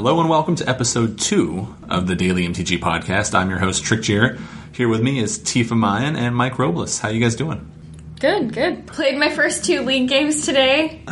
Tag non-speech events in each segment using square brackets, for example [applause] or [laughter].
Hello and welcome to episode two of the Daily MTG podcast. I'm your host Trick Jeer. Here with me is Tifa Mayan and Mike Robles. How you guys doing? Good, good. Played my first two league games today.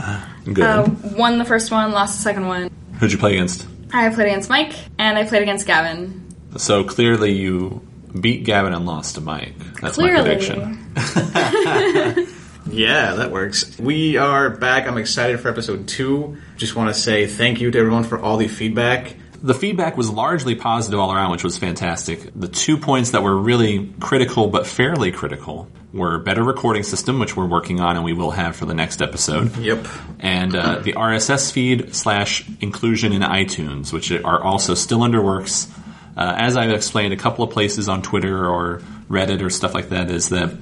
Good. Uh, won the first one, lost the second one. Who'd you play against? I played against Mike, and I played against Gavin. So clearly you beat Gavin and lost to Mike. That's my prediction. [laughs] [laughs] Yeah, that works. We are back. I'm excited for episode two. Just want to say thank you to everyone for all the feedback. The feedback was largely positive all around, which was fantastic. The two points that were really critical, but fairly critical, were better recording system, which we're working on and we will have for the next episode. Yep. and uh, the RSS feed slash inclusion in iTunes, which are also still under works. Uh, as I've explained a couple of places on Twitter or Reddit or stuff like that, is that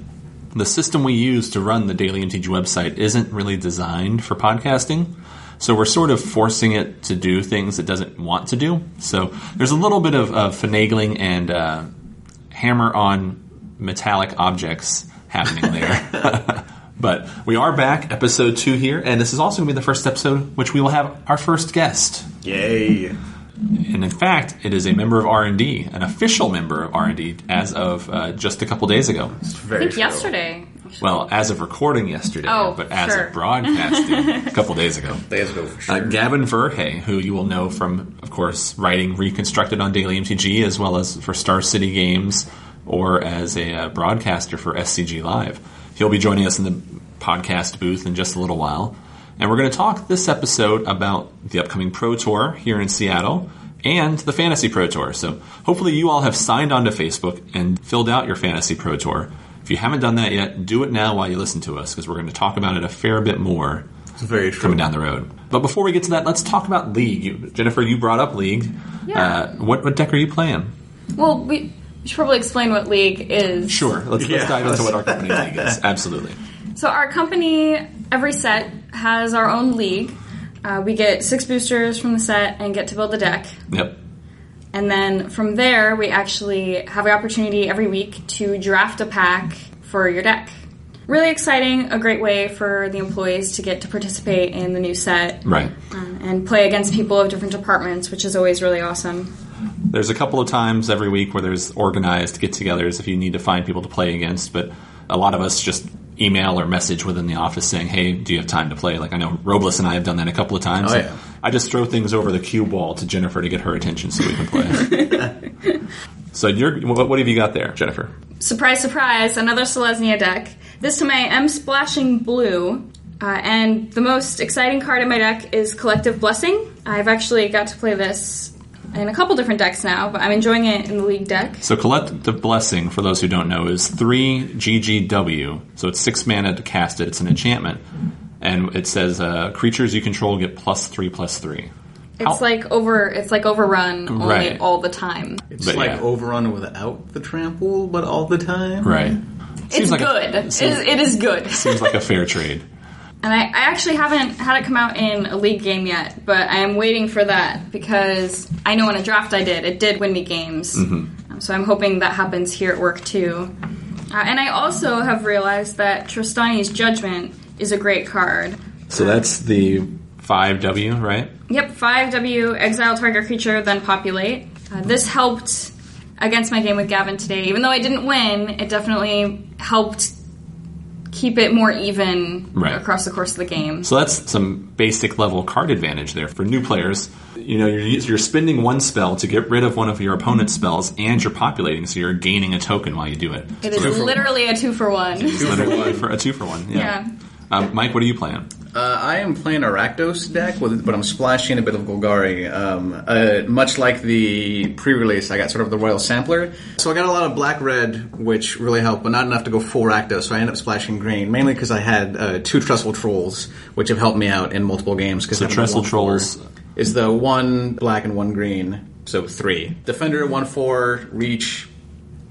the system we use to run the Daily MTG website isn't really designed for podcasting. So we're sort of forcing it to do things it doesn't want to do. So there's a little bit of, of finagling and uh, hammer on metallic objects happening there. [laughs] but we are back, episode two here, and this is also going to be the first episode which we will have our first guest. Yay. And in fact, it is a member of R&D, an official member of R&D as of uh, just a couple days ago. It's I think true. yesterday. Well, as of recording yesterday, Oh, but as sure. of broadcasting [laughs] a couple days ago. Days ago for Uh, sure. Gavin Verhey, who you will know from, of course, writing Reconstructed on Daily MTG, as well as for Star City Games, or as a uh, broadcaster for SCG Live. He'll be joining us in the podcast booth in just a little while. And we're going to talk this episode about the upcoming Pro Tour here in Seattle and the Fantasy Pro Tour. So hopefully you all have signed onto Facebook and filled out your Fantasy Pro Tour. If you haven't done that yet, do it now while you listen to us because we're going to talk about it a fair bit more It's very true. coming down the road. But before we get to that, let's talk about League. You, Jennifer, you brought up League. Yeah. Uh, what, what deck are you playing? Well, we should probably explain what league is. Sure. Let's, Yeah. let's dive into what our [laughs] company League is. Absolutely. So our company, every set has our own league. Uh, we get six boosters from the set and get to build the deck. Yep. And then from there, we actually have the opportunity every week to draft a pack for your deck. Really exciting, a great way for the employees to get to participate in the new set Right. um, and play against people of different departments, which is always really awesome. There's a couple of times every week where there's organized get togethers if you need to find people to play against, but a lot of us just email or message within the office saying, hey, do you have time to play? Like I know Robles and I have done that a couple of times. Oh, yeah. I just throw things over the cue wall to Jennifer to get her attention so we can play. [laughs] so you're, what, what have you got there, Jennifer? Surprise, surprise, another Selesnya deck. This time I am splashing blue. Uh, and the most exciting card in my deck is Collective Blessing. I've actually got to play this in a couple different decks now, but I'm enjoying it in the league deck. So Collective Blessing, for those who don't know, is three GGW. So it's six mana to cast it. It's an enchantment, and it says uh, creatures you control get plus three plus three. It's How- like over. It's like overrun only Right. all the time. It's But like yeah. overrun without the trample, but all the time. right. It's like good. A, seems, it is good. seems like a fair [laughs] trade. And I, I actually haven't had it come out in a league game yet, but I am waiting for that because I know in a draft I did. It did win me games. Um, so I'm hoping that happens here at work too. Uh, and I also have realized that Trostani's Judgment is a great card. So that's the five W, right? Yep, 5W, exile target creature, then populate. Uh, this helped against my game with Gavin today. Even though I didn't win, it definitely helped keep it more even Right. across the course of the game. So that's some basic level card advantage there for new players. You know, you're, you're spending one spell to get rid of one of your opponent's spells, and you're populating, so you're gaining a token while you do it. It is literally a two for one. It's literally for a two for one. Yeah. Yeah. Um, Mike, what are you playing? Uh, I am playing a Rakdos deck, with, but I'm splashing a bit of Golgari. Um, uh, much like the pre-release, I got sort of the Royal Sampler. So I got a lot of black-red, which really helped, but not enough to go full Rakdos, so I ended up splashing green, mainly because I had uh, two Trestle Trolls, which have helped me out in multiple games. Cause So Trestle Trolls- is the one black and one green, so three. Defender, one four, reach,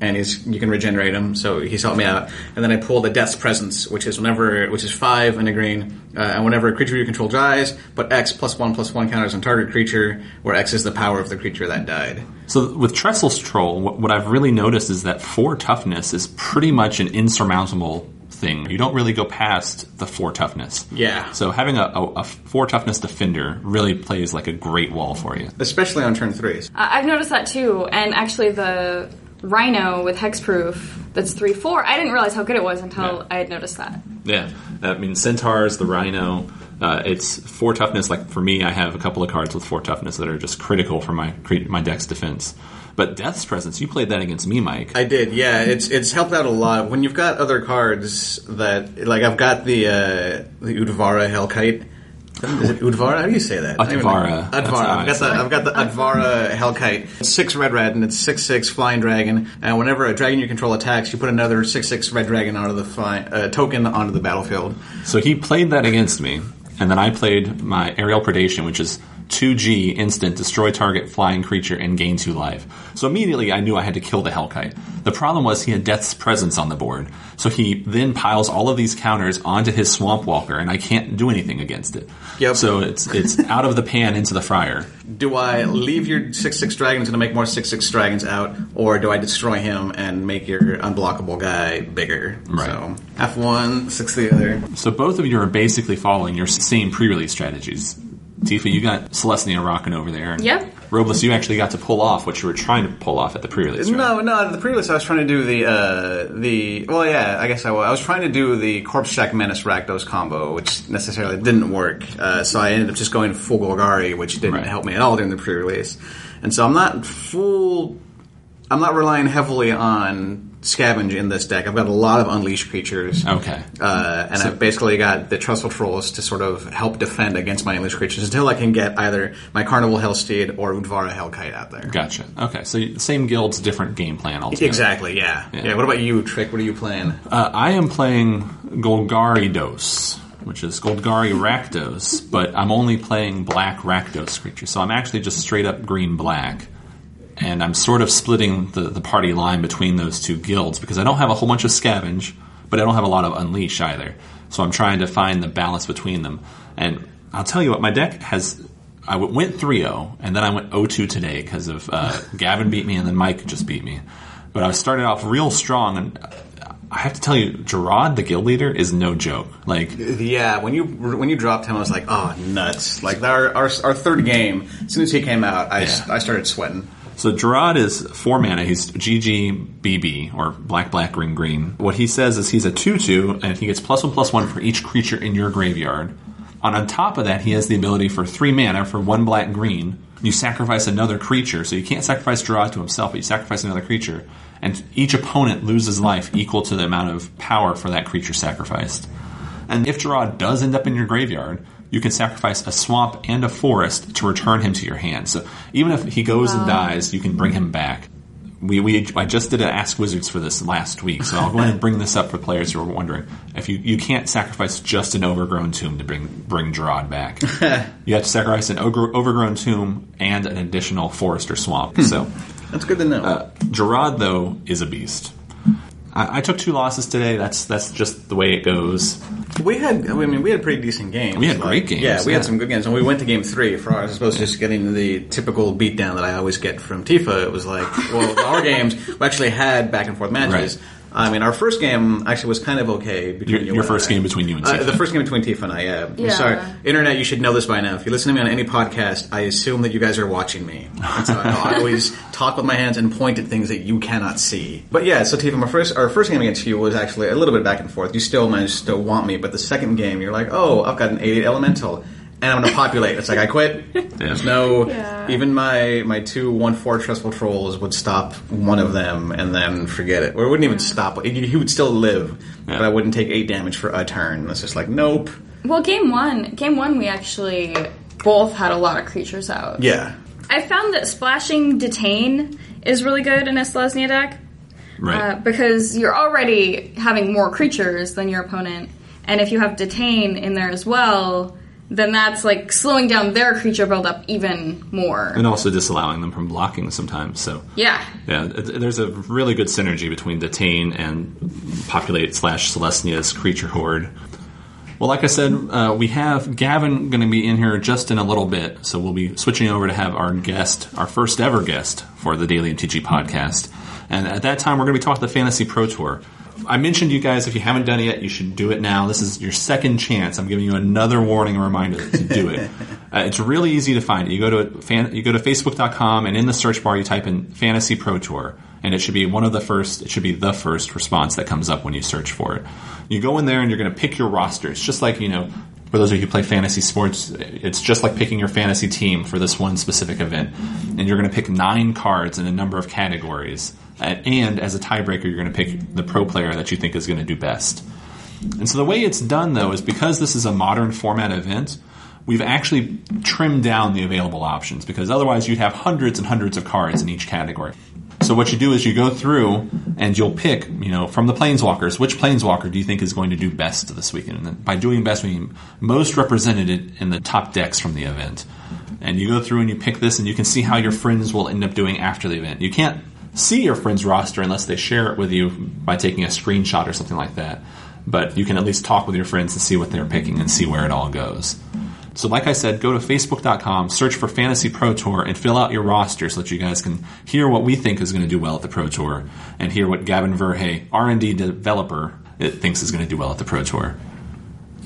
and he's you can regenerate him, so he's helped me out. And then I pull the Death's Presence, which is whenever which is five and a green, uh, and whenever a creature you control dies, but X plus one plus one counters on target creature, where X is the power of the creature that died. So with Trestle's Troll, what, what I've really noticed is that four toughness is pretty much an insurmountable thing. You don't really go past the four toughness. Yeah. So having a, a, a four toughness defender really plays like a great wall for you. Especially on turn threes. I've noticed that too, and actually the Rhino with hexproof that's three four. I didn't realize how good it was until Yeah. I had noticed that. Yeah, I mean centaurs, the rhino. Uh, it's four toughness. Like for me, I have a couple of cards with four toughness that are just critical for my my deck's defense. But Death's Presence, you played that against me, Mike. I did, yeah. It's it's helped out a lot when you've got other cards that like I've got the uh, the Utvara Hellkite. Is it Utvara? How do you say that? I don't even know. Utvara. Utvara. I've got the. I've got the Utvara Hellkite. It's six red red and it's six six flying dragon. And whenever a dragon you control attacks, you put another six six red dragon onto the fly, uh, token onto the battlefield. So he played that against me, and then I played my Aerial Predation, which is 2G instant, destroy target flying creature and gain 2 life. So immediately I knew I had to kill the Hellkite. The problem was he had Death's Presence on the board, so he then piles all of these counters onto his Swamp Walker, and I can't do anything against it. Yep. So it's it's [laughs] out of the pan into the fryer. Do I leave your six six dragon who's going to make more six six dragons out, or do I destroy him and make your unblockable guy bigger? Right. So half one, six the other. So both of you are basically following your same pre-release strategies. Tifa, you got Selesnya rocking over there. and Yep. Robles, you actually got to pull off what you were trying to pull off at the pre-release. right? No, no. At the pre-release, I was trying to do the uh, the. Well, yeah, I guess I was. I was trying to do the Corpsejack Menace Rakdos combo, which necessarily didn't work. Uh, so I ended up just going full Golgari, which didn't Right. help me at all during the pre-release. And so I'm not full. I'm not relying heavily on scavenge in this deck. I've got a lot of unleashed creatures. Okay. Uh, and I've basically got the Trestle Trolls to sort of help defend against my unleashed creatures until I can get either my Carnival Hellsteed or Utvara Hellkite out there. Gotcha. Okay, so same guild's different game plan altogether. Exactly. Yeah. yeah. What about you, Trick? What are you playing? Uh, I am playing Golgari Dos, which is Golgari Rakdos, but I'm only playing black Rakdos creatures. So I'm actually just straight up green black. And I'm sort of splitting the, the party line between those two guilds because I don't have a whole bunch of scavenge, but I don't have a lot of unleash either. So I'm trying to find the balance between them. And I'll tell you what, my deck has. I went 3 0, and then I went 0 2 today because of uh, [laughs] Gavin beat me and then Mike just beat me. But I started off real strong, and I have to tell you, Jarad, the guild leader, is no joke. Like, Yeah, when you when you dropped him, I was like, oh, nuts! Like our our, our third game, as soon as he came out, I, Yeah. I started sweating. So Jarad is four mana. He's GGBB or black black green green. What he says is he's a two two, and he gets plus one plus one for each creature in your graveyard. And on top of that, he has the ability for three mana for one black green. You sacrifice another creature, so you can't sacrifice Jarad to himself, but you sacrifice another creature, and each opponent loses life equal to the amount of power for that creature sacrificed. And if Jarad does end up in your graveyard, you can sacrifice a swamp and a forest to return him to your hand. So even if he goes and dies, you can bring him back. We, we I just did an Ask Wizards for this last week, so I'll go ahead and bring this up for players who are wondering. If you, you can't sacrifice just an overgrown tomb to bring bring Jarad back, [laughs] you have to sacrifice an overgrown tomb and an additional forest or swamp. So That's good to know. Uh, Jarad though is a beast. I, I took two losses today. That's that's just the way it goes. we had, I mean, we had pretty decent games. We had Like, great games, Yeah, we yeah. had some good games, and we went to game three for opposed to just getting the typical beatdown that I always get from Tifa. It was like, well, our [laughs] games we actually had back and forth matches. Right. I mean, our first game actually was kind of okay. Between Your- you your and first I. game between you and Uh, Tifa. the first game between Tifa and I. Yeah. Yeah. Sorry, internet. You should know this by now. If you listen to me on any podcast, I assume that you guys are watching me. And so I, I always [laughs] talk with my hands and point at things that you cannot see. But yeah, so Tifa, my first our first game against you was actually a little bit back and forth. You still managed to want me, but the second game, you're like, oh, I've got an eight elemental. And I'm going to populate. It's like I quit. [laughs] There's no Yeah. even my my two one four trestle trolls would stop one of them and then forget it, or it wouldn't even stop. He he would still live, but I wouldn't take eight damage for a turn. It's just like nope. Well, game one, game one, we actually both had a lot of creatures out. Yeah, I found that splashing detain is really good in a Selesnya deck Right. uh, because you're already having more creatures than your opponent, and if you have detain in there as well, then that's like slowing down their creature buildup even more. and also disallowing them from blocking sometimes. So Yeah. yeah, there's a really good synergy between Detain and Populate slash Selesnya's creature horde. Well, like I said, uh, we have Gavin going to be in here just in a little bit, so we'll be switching over to have our guest, our first ever guest for the Daily MTG podcast. And at that time, we're going to be talking the Fantasy Pro Tour. I mentioned you guys, if you haven't done it yet, you should do it now. This is your second chance. I'm giving you another warning and reminder to do it. [laughs] uh, it's really easy to find. You go to fan, you go to facebook.com and in the search bar you type in Fantasy Pro Tour and it should be one of the first, it should be the first response that comes up when you search for it. You go in there and you're going to pick your roster. It's just like, you know, for those of you who play fantasy sports, it's just like picking your fantasy team for this one specific event. And you're going to pick nine cards in a number of categories. And as a tiebreaker, you're going to pick the pro player that you think is going to do best. And so the way it's done, though, is because this is a modern format event, we've actually trimmed down the available options because otherwise you'd have hundreds and hundreds of cards in each category. So what you do is you go through and you'll pick, you know, from the planeswalkers, which planeswalker do you think is going to do best this weekend? And by doing best, we mean most represented in the top decks from the event. And you go through and you pick this, and you can see how your friends will end up doing after the event. You can't see your friend's roster unless they share it with you by taking a screenshot or something like that. But you can at least talk with your friends and see what they're picking and see where it all goes. So, like I said, go to facebook.com, search for Fantasy Pro Tour, and fill out your roster so that you guys can hear what we think is going to do well at the Pro Tour, and hear what Gavin Verhey, R&D developer, thinks is going to do well at the Pro Tour.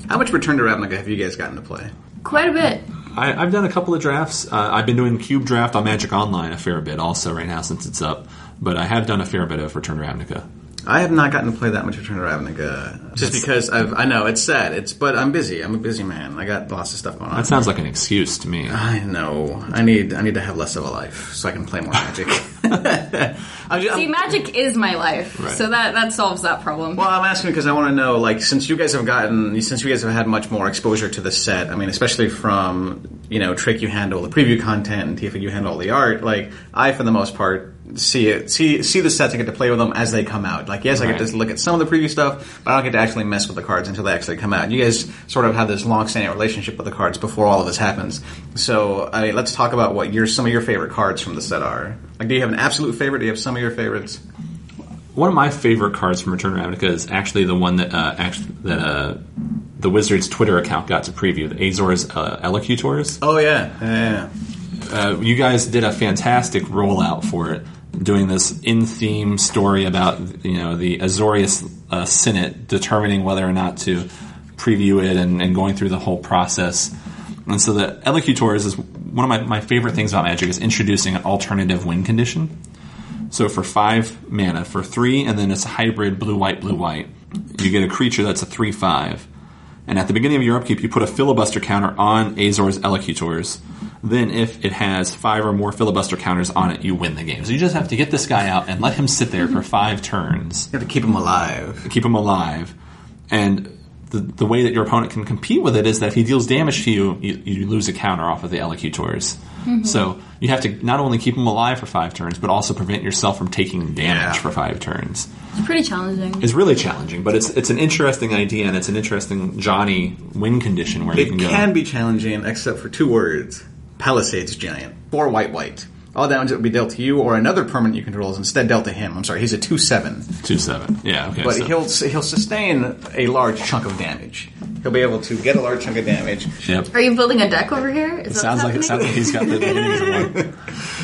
How much Return to Ravnica have you guys gotten to play? Quite a bit. I, have done a couple of drafts. Uh, I've been doing Cube Draft on Magic Online a fair bit also right now since it's up, but I have done a fair bit of Return to Ravnica. I have not gotten to play that much Return to Ravnica, just because I've, I know it's sad. It's but I'm busy. I'm a busy man. I got lots of stuff going on. That sounds like an excuse to me. I know. I need I need to have less of a life so I can play more Magic. [laughs] [laughs] I'm just, See, I'm, Magic is my life, right. so that that solves that problem. Well, I'm asking because I want to know, like, since you guys have gotten, since you guys have had much more exposure to the set. I mean, especially from you know, Trick, you handle the preview content, and Tifa, you handle the art. Like, I, for the most part, see it, see see the sets. I get to play with them as they come out. Like, yes, right. I get to look at some of the preview stuff, but I don't get to actually mess with the cards until they actually come out. You guys sort of have this long-standing relationship with the cards before all of this happens. So, I mean, let's talk about what your some of your favorite cards from the set are. Like, do you have an absolute favorite? Do you have some of your favorites? One of my favorite cards from Return to Ravnica is actually the one that uh, actually that uh, the Wizards Twitter account got to preview the Azor's uh, Elocutors. Oh yeah, yeah. yeah. Uh, you guys did a fantastic rollout for it doing this in-theme story about you know the Azorius uh, Senate determining whether or not to preview it and, and, going through the whole process. And so the Elocutors is one of my, my favorite things about Magic is introducing an alternative win condition. So for five mana, for three, and then it's a hybrid blue white blue white, you get a creature that's a three five. And at the beginning of your upkeep, you put a filibuster counter on Azor's Elocutors then if it has five or more filibuster counters on it, you win the game. So you just have to get this guy out and let him sit there for five turns. You have to keep him alive. Keep him alive. And the, the way that your opponent can compete with it is that if he deals damage to you, you, you lose a counter off of the Elocutors. Mm-hmm. So you have to not only keep him alive for five turns, but also prevent yourself from taking damage yeah. for five turns. It's pretty challenging. It's really challenging, but it's it's an interesting idea and it's an interesting Johnny win condition where it you can go. It can be challenging, except for two words Palisades Giant. Four white white. All damage that would be dealt to you or another permanent you control is instead dealt to him. I'm sorry, he's a 2 7. 2 7. Yeah, okay. But so. he'll he'll sustain a large chunk of damage. He'll be able to get a large chunk of damage. Yep. Are you building a deck over here? Is it sounds like it sounds like he's got the beginnings of one.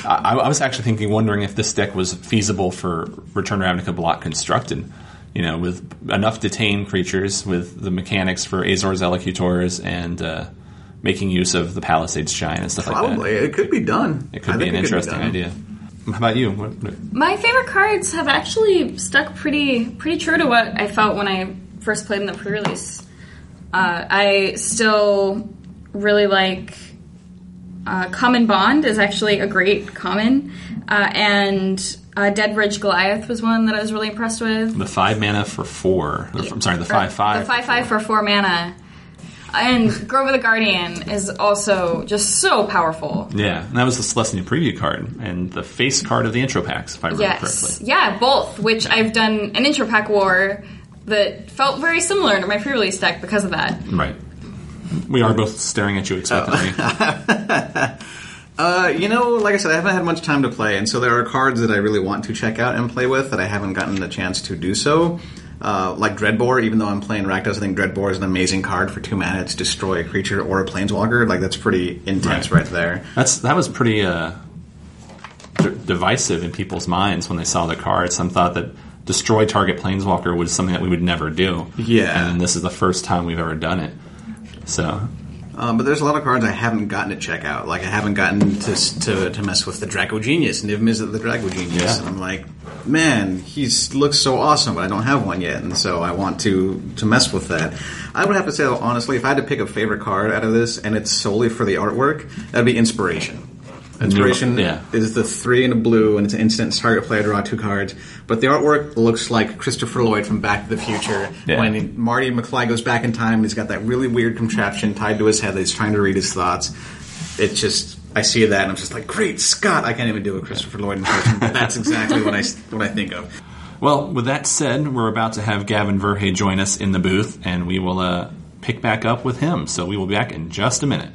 [laughs] I, I, was actually thinking, wondering if this deck was feasible for Return to Ravnica block constructed. You know, with enough detained creatures, with the mechanics for Azor's Elocutors and uh, making use of the Palisades Giant and stuff Probably. like that. Probably. It could be done. It could I be an interesting be idea. How about you? My favorite cards have actually stuck pretty pretty true to what I felt when I first played in the pre-release. Uh, I still really like uh, Common Bond is actually a great common, uh, and uh, Deadbridge Goliath was one that I was really impressed with. The five mana for four. I'm sorry, the five five. The five five for four mana and Grove of the Guardian is also just so powerful. Yeah, and that was the Selesnya preview card and the face card of the intro packs, if I remember yes. correctly. Yeah, both, which I've done an intro pack war that felt very similar to my pre-release deck because of that. Right. We are both staring at you expectantly. Oh. [laughs] uh, you know, like I said, I haven't had much time to play, and so there are cards that I really want to check out and play with that I haven't gotten the chance to do so. Uh, like Dreadbore, even though I'm playing Rakdos, I think Dreadbore is an amazing card for two mana to destroy a creature or a planeswalker. Like that's pretty intense right, right there. That's that was pretty uh, d- divisive in people's minds when they saw the card. Some thought that destroy target planeswalker was something that we would never do. Yeah. and this is the first time we've ever done it. So Um, but there's a lot of cards I haven't gotten to check out. Like I haven't gotten to to, to mess with the Draco Genius, Niv Mizzet the Draco Genius. Yeah. And I'm like, man, he looks so awesome, but I don't have one yet, and so I want to to mess with that. I would have to say, though, honestly, if I had to pick a favorite card out of this, and it's solely for the artwork, that'd be Inspiration. Inspiration Yeah. is the three in a blue, and it's an instant target player draw two cards. But the artwork looks like Christopher Lloyd from Back to the Future Yeah. when Marty McFly goes back in time. He's got that really weird contraption tied to his head that he's trying to read his thoughts. It's just I see that and I'm just like, great Scott! I can't even do a Christopher Lloyd impression, but that's exactly what I what I think of. Well, with that said, we're about to have Gavin Verhey join us in the booth, and we will uh, pick back up with him. So we will be back in just a minute.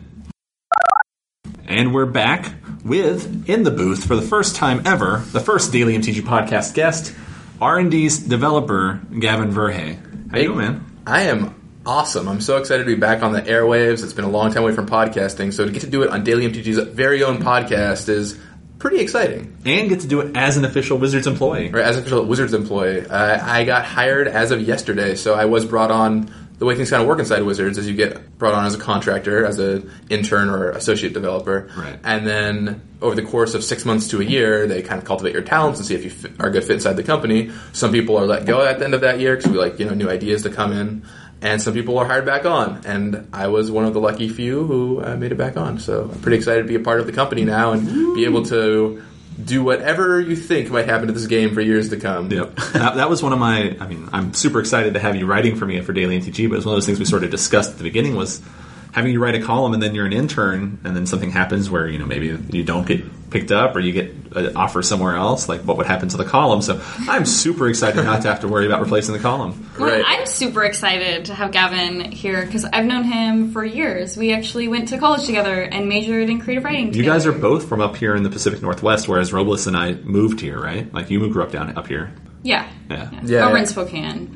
And we're back with in the booth for the first time ever, the first Daily MTG podcast guest, R&D's developer Gavin Verhey. How you doing, man? I am awesome. I'm so excited to be back on the airwaves. It's been a long time away from podcasting, so to get to do it on Daily MTG's very own podcast is pretty exciting. And get to do it as an official Wizards employee. Right, as an official Wizards employee, uh, I got hired as of yesterday, so I was brought on. The way things kind of work inside Wizards is you get brought on as a contractor, as an intern or associate developer, Right. and then over the course of six months to a year, they kind of cultivate your talents and see if you fit, are a good fit inside the company. Some people are let go at the end of that year because we like you know new ideas to come in, and some people are hired back on. And I was one of the lucky few who uh, made it back on. So I'm pretty excited to be a part of the company now and be able to do whatever you think might happen to this game for years to come. Yep. that, that was one of my. I mean, I'm super excited to have you writing for me for Daily MTG, but it's one of those things we sort of discussed at the beginning was having you write a column and then you're an intern and then something happens where you know maybe you don't get picked up or you get an offer somewhere else. Like what would happen to the column? So I'm super excited not to have to worry about replacing the column. Well, Right. I'm super excited to have Gavin here because I've known him for years. We actually went to college together and majored in creative writing. You guys are both from up here in the Pacific Northwest, whereas Robles and I moved here, right? Like you grew up down up here. yeah, Yeah. Yeah, over yeah. in Spokane.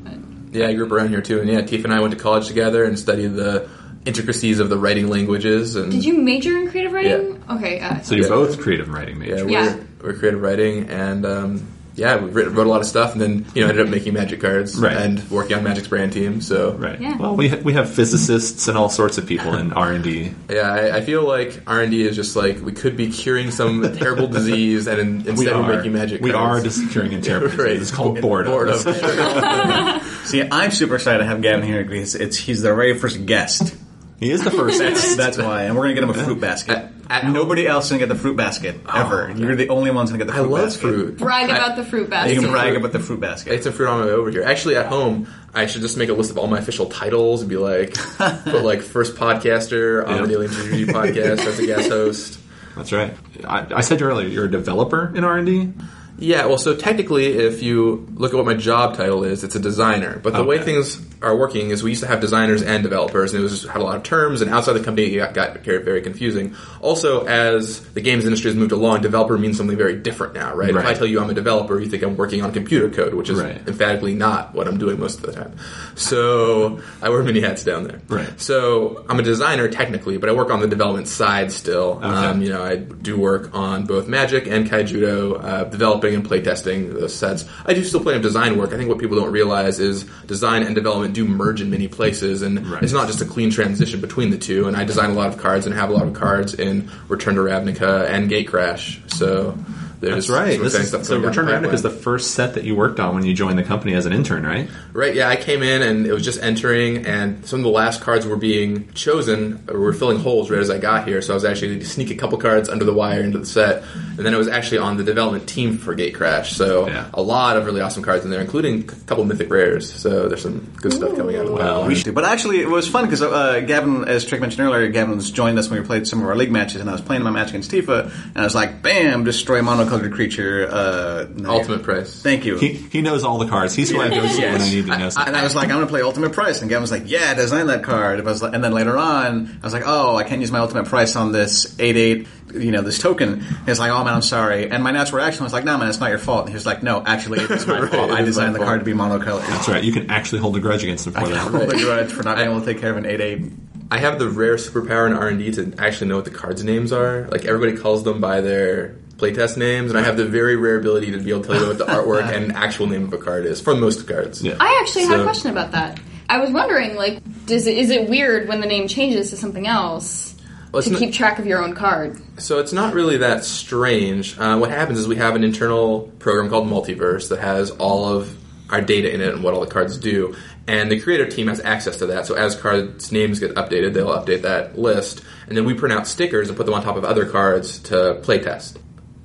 But Yeah, I grew up around here too, and yeah, Tifa and I went to college together and studied the intricacies of the writing languages. And did you major in creative writing? Okay, uh, So you're Yeah. both creative writing majors. Yeah, we're, Yeah. we're creative writing, and um, yeah, we wrote, wrote a lot of stuff, and then you know ended up making magic cards Right. and working on Magic's brand team. So Right. Yeah. Well, we ha- we have physicists and all sorts of people in R and D. yeah, I, I feel like R and D is just like we could be curing some terrible disease, and in, instead we're making magic. We cards. are just curing a terrible [laughs] Right. It's called [laughs] boredom. boredom. [laughs] See, I'm super excited to have Gavin here because it's he's the very first guest. He is the first. That's, [laughs] that's why, and we're gonna get him a fruit basket. At- at- Nobody else is gonna get the fruit basket oh, ever. You're the only one's gonna get the I fruit love basket. fruit. brag I- about the fruit basket. You can brag about the fruit basket. Ate some fruit on my way over here. Actually, at home, I should just make a list of all my official titles and be like, [laughs] put like first podcaster on Yeah. the Daily MTG podcast as a guest [laughs] host. That's right. I, I said earlier you're a developer in R and D. Yeah, well, so technically, if you look at what my job title is, it's a designer. But the way things are working is we used to have designers and developers, and it was just had a lot of terms, and outside the company it got, got very, confusing. Also, as the games industry has moved along, developer means something very different now, right? If I tell you I'm a developer, you think I'm working on computer code, which is Right. emphatically not what I'm doing most of the time. So I wear many hats down there. Right. So I'm a designer technically, but I work on the development side still. Um, you know, I do work on both Magic and Kaijudo, uh, developing and playtesting the sets. I do still plenty of design work. I think what people don't realize is design and development do merge in many places, and Right. it's not just a clean transition between the two. And I design a lot of cards and have a lot of cards in Return to Ravnica and Gatecrash. So there's That's right. This is, so Return the Ravnica is the first set that you worked on when you joined the company as an intern, right? Right, yeah, I came in and it was just entering, and some of the last cards were being chosen, or were filling holes right as I got here, so I was actually to sneak a couple cards under the wire into the set, and then I was actually on the development team for Gate Crash, so Yeah. a lot of really awesome cards in there, including a couple mythic rares, so there's some good stuff coming out of Well, that. We should do. But actually, it was fun because uh, Gavin, as Trick mentioned earlier, Gavin's joined us when we played some of our league matches, and I was playing my match against Tifa, and I was like, "Bam! Destroy monocolored creature." Uh, no, Ultimate price. Thank you. He, he knows all the cards. He's who I go to when I need to know something. [laughs] and I was like, I'm going to play Ultimate Price. And Gavin was like, Yeah, design that card. I was like, and then later on, I was like, Oh, I can't use my Ultimate Price on this 8 8, you know, this token. He was like, Oh man, I'm sorry. And my natural reaction was like, No man, it's not your fault. And he was like, No, actually, it is my Right, [laughs] fault. it I designed the fault. card to be monocolored. That's right. You can actually hold a grudge against him for that. Hold the grudge for not being able to take care of an 8 8. I have the rare superpower in R and D to actually know what the cards' names are. Like everybody calls them by their playtest names, and I have the very rare ability to be able to tell you what the [laughs] artwork and actual name of a card is for most cards. Yeah. I actually had a question about that. I was wondering, like, does it, is it weird when the name changes to something else Well, to not- keep track of your own card? So it's not really that strange. Uh, what happens is we have an internal program called Multiverse that has all of our data in it and what all the cards do. And the creator team has access to that. So as cards' names get updated, they'll update that list. And then we print out stickers and put them on top of other cards to playtest.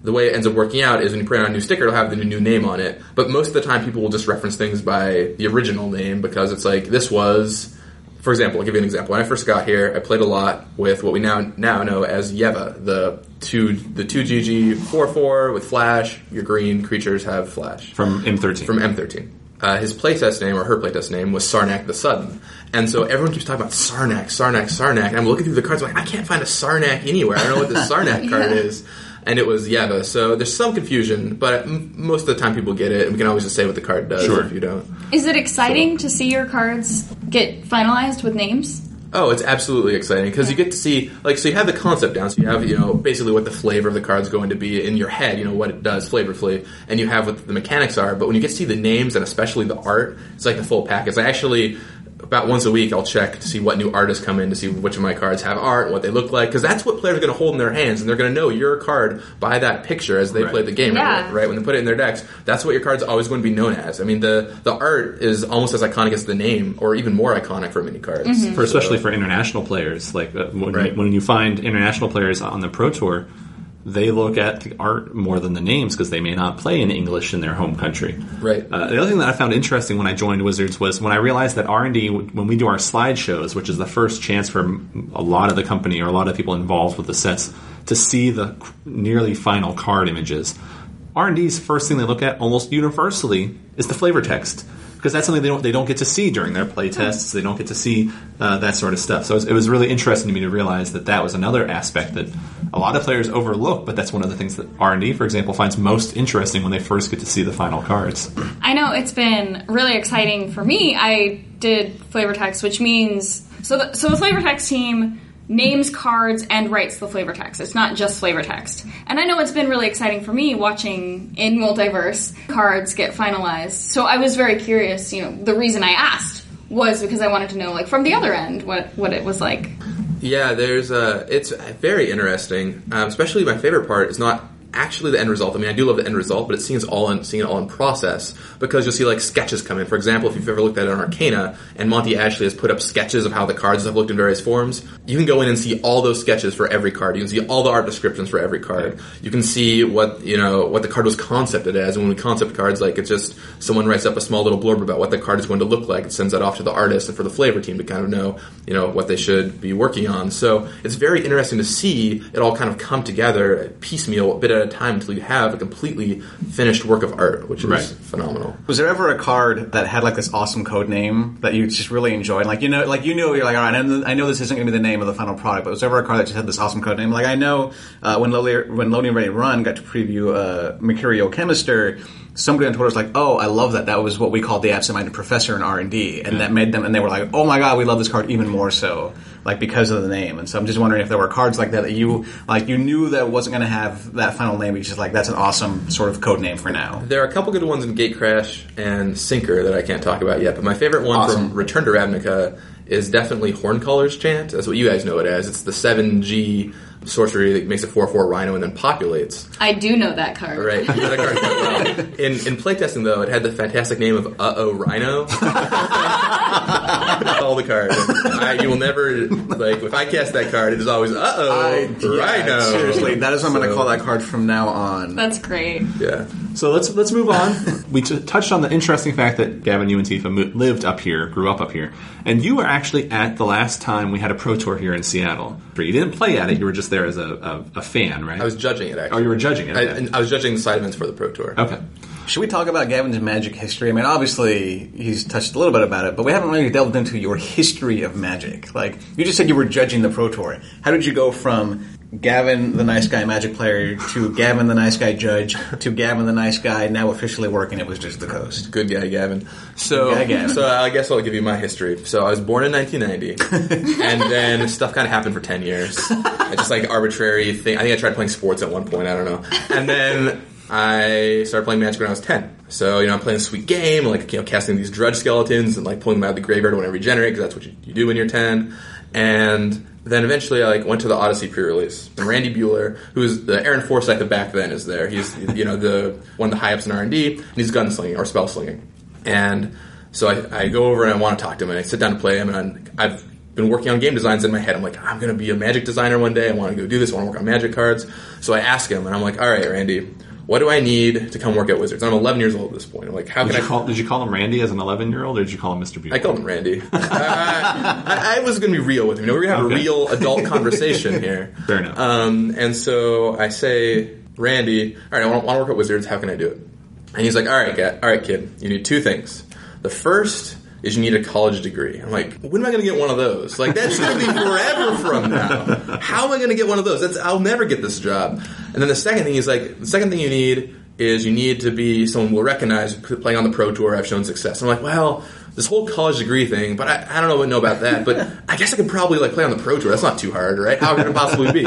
The way it ends up working out is when you print out a new sticker, it'll have the new name on it. But most of the time, people will just reference things by the original name because it's like, this was for example, I'll give you an example. When I first got here, I played a lot with what we now now know as Yeva, the two the two GG four four with flash. Your green creatures have flash From M13. from M13. Uh, his playtest name or her playtest name was Sarnak the Sudden, and so everyone keeps talking about Sarnak, Sarnak, Sarnak. And I'm looking through the cards, I'm like I can't find a Sarnak anywhere. I don't know what this [laughs] Sarnak card Yeah. is. And it was Yeva, so there's some confusion, but m- most of the time people get it, and we can always just say what the card does Sure. if you don't. Is it exciting to see your cards get finalized with names? Oh, it's absolutely exciting because you get to see, like, so you have the concept down, so you have, you know, basically what the flavor of the card's going to be in your head, you know, what it does flavorfully, and you have what the mechanics are, but when you get to see the names and especially the art, it's like the full package. I actually, about once a week, I'll check to see what new artists come in to see which of my cards have art what they look like, because that's what players are going to hold in their hands, and they're going to know your card by that picture as they Right. play the game, Yeah. right? When they put it in their decks, that's what your card's always going to be known as. I mean, the, the art is almost as iconic as the name, or even more iconic for many cards. for especially for international players. Like uh, when, Right. when you find international players on the Pro Tour, they look at the art more than the names because they may not play in English in their home country. Right. Uh, the other thing that I found interesting when I joined Wizards was when I realized that R and D, when we do our slideshows, which is the first chance for a lot of the company or a lot of people involved with the sets to see the nearly final card images. R and D's first thing they look at almost universally is the flavor text because that's something they don't they don't get to see during their play tests. They don't get to see uh, that sort of stuff. So it was, it was really interesting to me to realize that that was another aspect that a lot of players overlook. But that's one of the things that R and D, for example, finds most interesting when they first get to see the final cards. I know it's been really exciting for me. I did flavor text, which means so the, so the flavor text team names cards and writes the flavor text. It's not just flavor text. And I know it's been really exciting for me watching in multiverse cards get finalized. So I was very curious, you know, the reason I asked was because I wanted to know like from the other end what what it was like. Yeah, there's a. It's very interesting. Um, especially my favorite part is not actually the end result. I mean, I do love the end result, but it seems all in seeing it all in process because you'll see like sketches come in. For example, if you've ever looked at an Arcana and Monty Ashley has put up sketches of how the cards have looked in various forms, you can go in and see all those sketches for every card. You can see all the art descriptions for every card. You can see what you know what the card was concepted as. And when we concept cards, like it's just someone writes up a small little blurb about what the card is going to look like. It sends that off to the artist and for the flavor team to kind of know you know what they should be working on. So it's very interesting to see it all kind of come together piecemeal, bit at a time, until you have a completely finished work of art, which is Right. phenomenal. Was there ever a card that had like this awesome code name that you just really enjoyed? Like you know, like you knew you're like, all right, I know, I know this isn't going to be the name of the final product, but was there ever a card that just had this awesome code name? Like I know uh, when Lonely, when Lonely Ready Run got to preview uh, Mercurial Chemister, somebody on Twitter was like, oh, I love that. That was what we called the absent-minded professor in R and D, and that made them, and they were like, oh my god, we love this card even more so, like because of the name. And so I'm just wondering if there were cards like that that you like you knew that it wasn't going to have that final name, but you just like that's an awesome sort of code name for now. There are a couple good ones in Gate Crash and Sinker that I can't talk about yet, but my favorite one Awesome. from Return to Ravnica is definitely Horncaller's Chant. That's what you guys know it as. It's the 7G sorcery that makes a 4-4 Rhino and then populates. I do know that card. Right. You know that card well. [laughs] In, in playtesting, though, it had the fantastic name of Uh-Oh Rhino. [laughs] That's all the card. I, you will never, like, if I cast that card, it is always Uh-Oh Rhino. Seriously, that is what I'm going to call that card from now on. That's great. Yeah. So let's let's move on. we t- touched on the interesting fact that Gavin, you and Tifa mo- lived up here, grew up up here, and you were actually at the last time we had a pro tour here in Seattle. But You didn't play at it; you were just there as a, a, a fan, right? I was judging it, actually. Oh, you were judging it, I, I was judging the side events for the Pro Tour. okay. Should we talk about Gavin's magic history? I mean, obviously, he's touched a little bit about it, but we haven't really delved into your history of magic. Like, you just said you were judging the Pro Tour. How did you go from Gavin, the nice guy magic player, to Gavin, the nice guy judge, to Gavin, the nice guy now officially working at Wizards of the Coast. Good guy, Gavin. So, guy, Gavin. so I guess I'll give you my history. So I was born in 1990, [laughs] and then stuff kind of happened for 10 years. It's just like arbitrary thing. I think I tried playing sports at one point. I don't know. And then I started playing Magic when I was 10. So you know, I'm playing a sweet game, like you know, casting these drudge skeletons and like pulling them out of the graveyard when I regenerate because that's what you, you do when you're 10. And then eventually, I like went to the Odyssey pre-release. And Randy Buehler, who's the Aaron Forsythe of back then, is there. He's you know the one of the high ups in R and D, and he's gunslinging or spell slinging. And so I, I go over and I want to talk to him, and I sit down to play him, and i I've been working on game designs in my head. I'm like, I'm going to be a Magic designer one day. I want to go do this. I want to work on Magic cards. So I ask him, and I'm like, All right, Randy, what do I need to come work at Wizards? I'm 11 years old at this point. I'm like, how Did can you I call Did you call him Randy as an 11 year old, or did you call him Mr. Buehler? I called him Randy. [laughs] I, I, I was going to be real with him. You know, we're going to have Okay. a real adult conversation here. [laughs] Fair enough. Um, and so I say, Randy, all right, I want, want to work at Wizards. How can I do it? And he's like, all right, kid, all right, kid. You need two things. The first is you need a college degree. I'm like, when am I going to get one of those? Like that's going to be forever from now. How am I going to get one of those? That's I'll never get this job. And then the second thing is like, the second thing you need is you need to be someone will recognize playing on the pro tour. I've shown success. I'm like, well, this whole college degree thing, but I, I don't know what know about that. But [laughs] I guess I could probably like play on the pro tour. That's not too hard, right? How could it possibly be?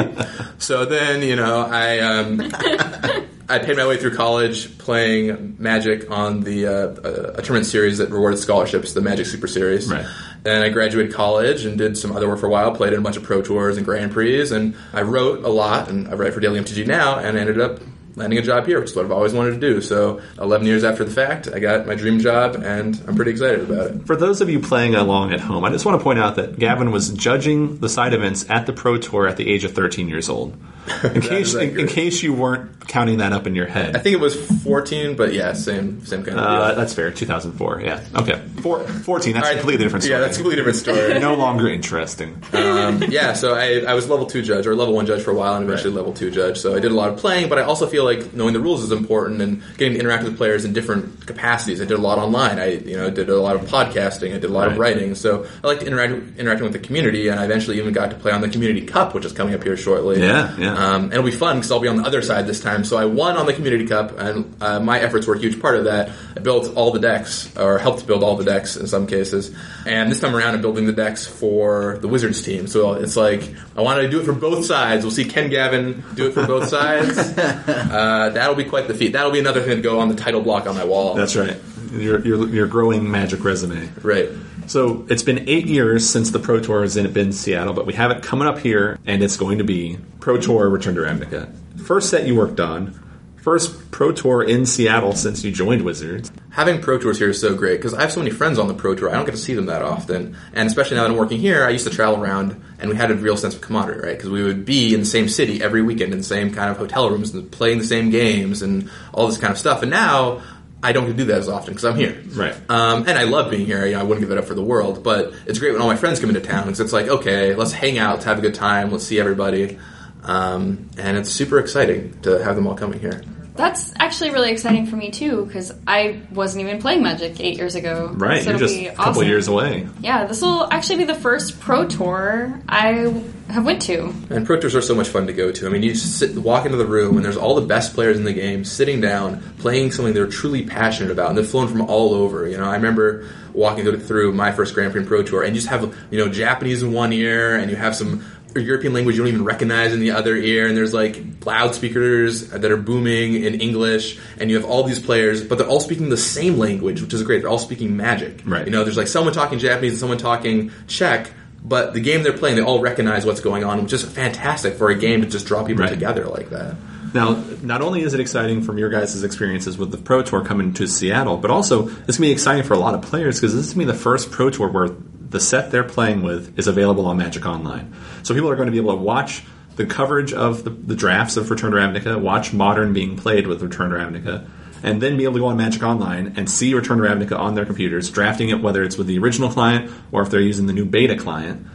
So then, you know, I um, [laughs] I paid my way through college playing Magic on the uh, uh, a tournament series that rewarded scholarships, the Magic Super Series. Right. Then I graduated college and did some other work for a while. Played in a bunch of pro tours and Grand Prix, and I wrote a lot. And I write for Daily MTG now, and I ended up landing a job here, which is what I've always wanted to do. So, 11 years after the fact, I got my dream job, and I'm pretty excited about it. For those of you playing along at home, I just want to point out that Gavin was judging the side events at the Pro Tour at the age of 13 years old. [laughs] In case, in, in case you weren't counting that up in your head. I think it was 14, but yeah, same same kind of Uh, that's fair. 2004. Yeah. Okay. Four, 14. That's All a completely different story. Yeah, that's a completely different story. [laughs] no longer interesting. um, yeah, so I, I was level two judge or level one judge for a while, and eventually level two judge. So I did a lot of playing, but I also feel like knowing the rules is important and getting to interact with players in different capacities. I did a lot online. I you know did a lot of podcasting. I did a lot of writing. So I like to interact interacting with the community, and I eventually even got to play on the Community Cup, which is coming up here shortly. Yeah, yeah. Um, and it'll be fun because I'll be on the other side this time. So I won on the Community Cup, and uh, my efforts were a huge part of that. I built all the decks, or helped build all the decks in some cases. And this time around, I'm building the decks for the Wizards team. So it's like I wanted to do it for both sides. We'll see Ken Gavin do it for both sides. [laughs] uh, that'll be quite the feat. That'll be another thing to go on the title block on my wall. That's right. Your, your, your growing magic resume. right. So it's been eight years since the Pro Tour has been in Seattle, but we have it coming up here, and it's going to be Pro Tour Return to Ravnica. First set you worked on, first Pro Tour in Seattle since you joined Wizards. Having pro tours here is so great because I have so many friends on the pro tour. I don't get to see them that often, and especially now that I'm working here, I used to travel around, and we had a real sense of camaraderie, right? Because we would be in the same city every weekend in the same kind of hotel rooms and playing the same games and all this kind of stuff. And now I don't get to do that as often because I'm here, Right. Um, and I love being here. You know, I wouldn't give it up for the world, but it's great when all my friends come into town because it's like, okay, let's hang out, let's have a good time, let's see everybody. Um, and it's super exciting to have them all coming here. That's actually really exciting for me too, because I wasn't even playing Magic eight years ago. Right, So you're just a couple awesome. years away. Yeah, this will actually be the first pro tour I have went to. And pro tours are so much fun to go to. I mean, you just sit, walk into the room, and there's all the best players in the game sitting down, playing something they're truly passionate about, and they're flown from all over. You know, I remember walking through my first Grand Prix Pro Tour, and you just have you know Japanese in one ear, and you have some European language you don't even recognize in the other ear, and there's like loudspeakers that are booming in English, and you have all these players, but they're all speaking the same language, which is great. They're all speaking Magic. Right. You know, there's like someone talking Japanese and someone talking Czech, but the game they're playing, they all recognize what's going on, which is fantastic for a game to just draw people Right. together like that. Now, not only is it exciting from your guys' experiences with the Pro Tour coming to Seattle, but also this can be exciting for a lot of players because this is going to be the first Pro Tour where the set they're playing with is available on Magic Online. So people are going to be able to watch the coverage of the, the drafts of Return to Ravnica, watch Modern being played with Return to Ravnica, and then be able to go on Magic Online and see Return to Ravnica on their computers, drafting it whether it's with the original client or if they're using the new beta client.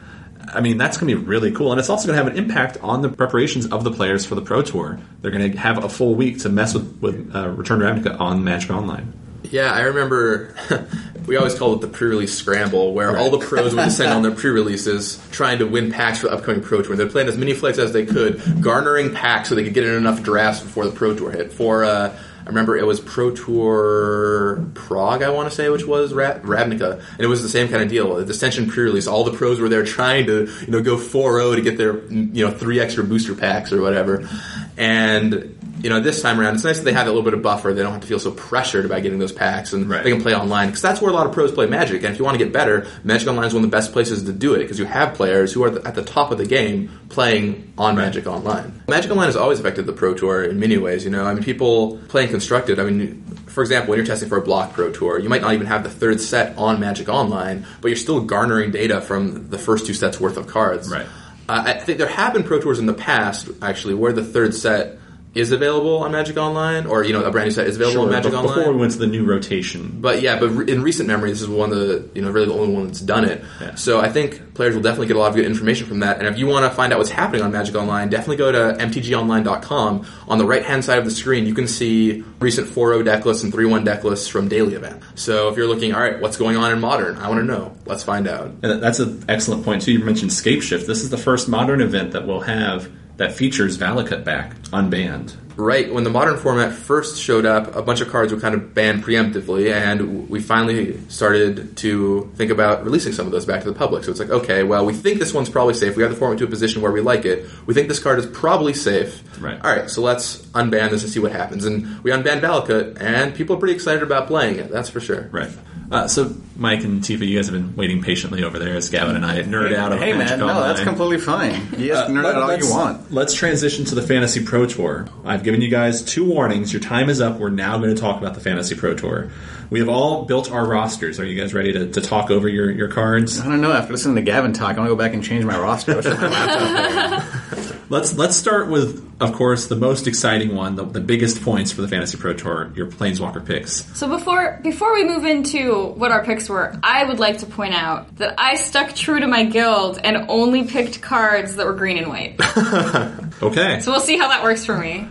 I mean, that's going to be really cool. And it's also going to have an impact on the preparations of the players for the Pro Tour. They're going to have a full week to mess with, with uh, Return to Ravnica on Magic Online. Yeah, I remember [laughs] we always called it the pre-release scramble, where all the pros would send on their [laughs] pre-releases, trying to win packs for the upcoming Pro Tour. They're playing as many flights as they could, garnering packs so they could get in enough drafts before the Pro Tour hit. For uh, I remember it was Pro Tour Prague, I want to say, which was Ra- Ravnica, and it was the same kind of deal. The Dissension pre-release, all the pros were there trying to you know go 4-0 to get their you know three extra booster packs or whatever, and you know, this time around, it's nice that they have a little bit of buffer. They don't have to feel so pressured about getting those packs, and Right. they can play online because that's where a lot of pros play Magic. And if you want to get better, Magic Online is one of the best places to do it because you have players who are at the top of the game playing on Magic Online. Magic Online has always affected the Pro Tour in many ways. You know, I mean, people playing constructed. I mean, for example, when you're testing for a block Pro Tour, you might not even have the third set on Magic Online, but you're still garnering data from the first two sets worth of cards. Right. Uh, I think there have been Pro Tours in the past, actually, where the third set is available on Magic Online, or you know, a brand new set is available on Magic Online. before we went to the new rotation. But yeah, but re- in recent memory, this is one of the you know really the only one that's done it. Yeah. So I think players will definitely get a lot of good information from that. And if you want to find out what's happening on Magic Online, definitely go to mtgonline.com. On the right hand side of the screen, you can see recent 4.0 deck lists and 3.1 deck lists from daily event. So if you're looking, all right, what's going on in Modern? I want to know. Let's find out. And that's an excellent point too. You mentioned Scape Shift. This is the first modern event that we'll have that features Valakut back unbanned. Right when the modern format first showed up, a bunch of cards were kind of banned preemptively, and we finally started to think about releasing some of those back to the public. So it's like, okay, well, we think this one's probably safe. We have the format to a position where we like it. We think this card is probably safe. Right. All right, so let's unban this and see what happens. And we unbanned Valakut, and people are pretty excited about playing it. That's for sure. Right. Uh, so, Mike and Tifa, you guys have been waiting patiently over there as Gavin and I nerd out. Hey man, no, Online. that's completely fine. You can nerd out all you want. Let's transition to the Fantasy Pro Tour. I've given you guys two warnings. Your time is up. We're now going to talk about the Fantasy Pro Tour. We have all built our rosters. Are you guys ready to, to talk over your, your cards? I don't know. After listening to Gavin talk, I want to go back and change my roster. [laughs] [laughs] I should have my laptop there. Let's let's start with, of course, the most exciting one, the, the biggest points for the Fantasy Pro Tour, your Planeswalker picks. So before before we move into what our picks were, I would like to point out that I stuck true to my guild and only picked cards that were green and white. [laughs] Okay. So we'll see how that works for me.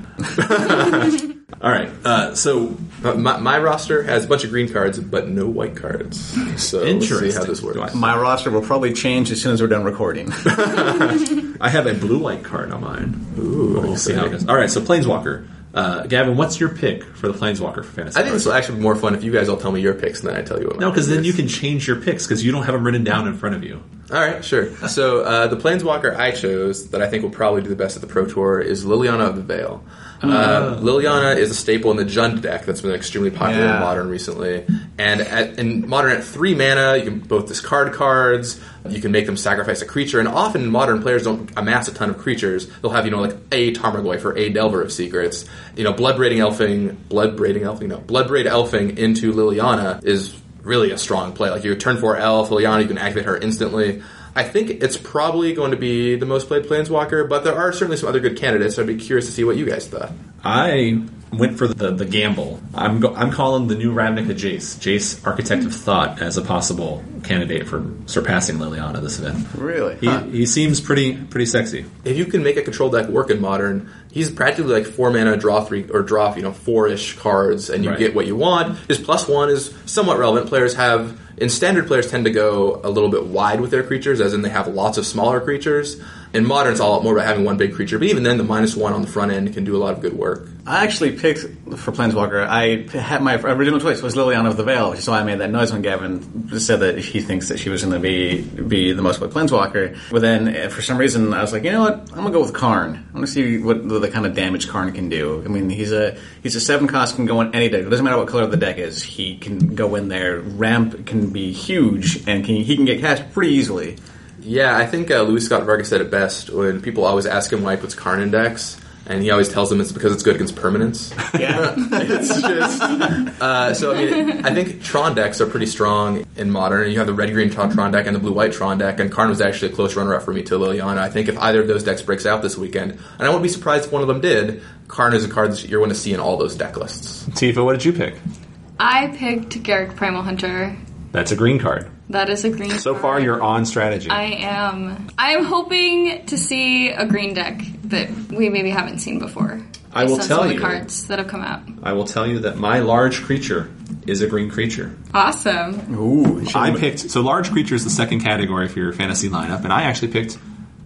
[laughs] All right. Uh, so my, my roster has a bunch of green cards, but no white cards. So let's Interesting. see how this works. My roster will probably change as soon as we're done recording. [laughs] [laughs] I have a blue white card on mine. Ooh, we'll see how it goes. All right. So Planeswalker. Uh, Gavin, what's your pick for the Planeswalker for Fantasy? I think this will actually be more fun if you guys all tell me your picks and then I tell you what. No, because then is. you can change your picks because you don't have them written down in front of you. All right, sure. So uh, the Planeswalker I chose that I think will probably do the best at the Pro Tour is Liliana of the Veil. Uh, Liliana is a staple in the Jund deck that's been extremely popular Yeah. in Modern recently. And at, in Modern, at three mana, you can both discard cards. You can make them sacrifice a creature, and often Modern players don't amass a ton of creatures. They'll have you know like a Tarmogoyf or a Delver of Secrets. You know, Blood Braiding Elfing, Blood Braiding Elfing, no, Blood Braid Elfing into Liliana is really a strong play. Like you turn four elf, Liliana, you can activate her instantly. I think it's probably going to be the most played Planeswalker, but there are certainly some other good candidates. So I'd be curious to see what you guys thought. I went for the the gamble. I'm go, I'm calling the new Ravnica Jace, Jace Architect of Thought, as a possible candidate for surpassing Liliana this event. really? He, he seems pretty pretty sexy. If you can make a control deck work in Modern, he's practically like four mana, draw three or draw you know four ish cards, and you Right. get what you want. His plus one is somewhat relevant. Players have in standard players tend to go a little bit wide with their creatures, as in they have lots of smaller creatures. In Modern, it's all more about having one big creature, but even then, the minus one on the front end can do a lot of good work. I actually picked for Planeswalker. I had my original choice was Liliana of the Veil, which is why I made that noise when Gavin said that he thinks that she was going to be be the most played Planeswalker. But then, eh, for some reason, I was like, you know what? I'm gonna go with Karn. I want to see what the, the kind of damage Karn can do. I mean, he's a he's a seven cost can go in any deck. It doesn't matter what color the deck is. He can go in there. Ramp can be huge, and can, he can get cast pretty easily. Yeah, I think uh, Luis Scott-Vargas said it best when people always ask him why he puts Karn index, and he always tells them it's because it's good against permanents. [laughs] Yeah. it's just uh, so. I mean, I think Tron decks are pretty strong in modern. You have the red green Tron, Tron deck and the blue white Tron deck, and Karn was actually a close runner up for me to Liliana. I think if either of those decks breaks out this weekend, and I wouldn't be surprised if one of them did, Karn is a card that you're going to see in all those deck lists. Tifa, what did you pick? I picked Garruk Primal Hunter. That's a green card. That is a green. So card. far, you're on strategy. I am. I am hoping to see a green deck that we maybe haven't seen before. I will tell some you. the cards that have come out. I will tell you that my large creature is a green creature. Awesome. Ooh, I picked so large creature is the second category for your fantasy lineup, and I actually picked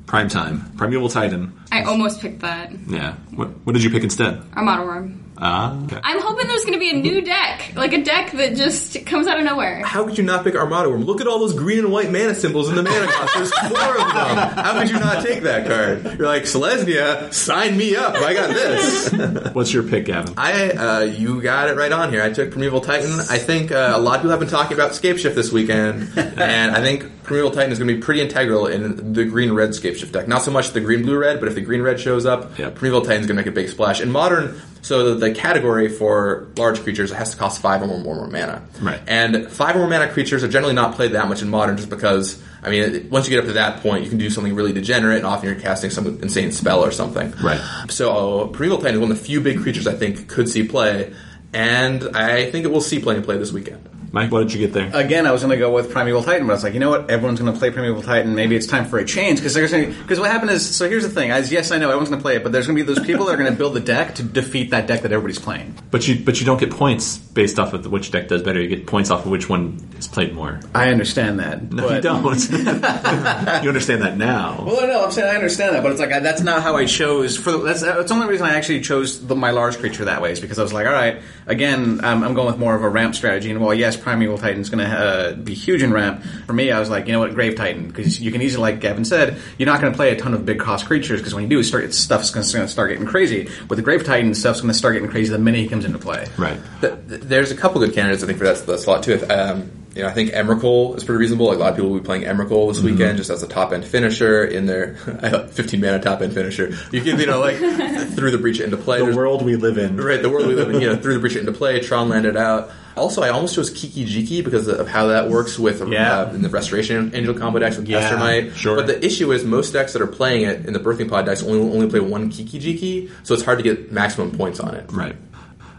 prime time, primeval titan. I almost picked that. Yeah. What, what did you pick instead? Armada Worm. Ah, okay. I'm hoping there's going to be a new deck, like a deck that just comes out of nowhere. How could you not pick Armada Worm? Look at all those green and white mana symbols in the mana cost. There's four of them. How could you not take that card? You're like, Selesnya, sign me up. I got this. [laughs] What's your pick, Gavin? I, uh, you got it right on here. I took Primeval Titan. I think uh, a lot of people have been talking about Scapeshift this weekend, and I think Primeval Titan is going to be pretty integral in the green red Scapeshift deck. Not so much the green blue red, but if the green red shows up, Yep. Primeval Titan is going to make a big splash. In modern, so the, the category for large creatures it has to cost five or more, more, more mana. Right. And five or more mana creatures are generally not played that much in modern, just because. I mean, once you get up to that point, you can do something really degenerate, and often you're casting some insane spell or something. Right. So, uh, Primeval Titan is one of the few big creatures I think could see play, and I think it will see plenty of play this weekend. Mike, what did you get there? Again, I was going to go with Primeval Titan, but I was like, you know what? Everyone's going to play Primeval Titan. Maybe it's time for a change because because what happened is so here's the thing. As yes, I know everyone's going to play it, but there's going to be those people that are going to build the deck to defeat that deck that everybody's playing. But you but you don't get points based off of which deck does better. You get points off of which one is played more. I understand that. No, but, you don't. [laughs] you understand that now. Well, no, I'm saying I understand that, but it's like I, that's not how I chose. For the, that's that's the only reason I actually chose the, my large creature that way is because I was like, all right, again, I'm, I'm going with more of a ramp strategy. And while yes, Primeval Titan's going to uh, be huge in ramp, for me, I was like, you know what, Grave Titan, because you can easily, like Gavin said, you're not going to play a ton of big cost creatures because when you do, start stuff's going to start getting crazy. With the Grave Titan, stuff's going to start getting crazy the minute he comes into play. Right. Th- th- There's a couple good candidates I think for that, that slot too. Um, you know, I think Emrakul is pretty reasonable. Like a lot of people will be playing Emrakul this weekend just as a top end finisher in their [laughs] 15 mana top end finisher. You can, you know, like [laughs] through the breach into play. The There's- world we live in. Right, the world we live in, you know, through the breach into play, Tron landed out. Also, I almost chose Kiki Jiki because of how that works with Yeah. uh, in the Restoration Angel combo decks with Yeah, sure. But the issue is most decks that are playing it in the Birthing Pod decks only only play one Kiki Jiki, so it's hard to get maximum points on it. Right.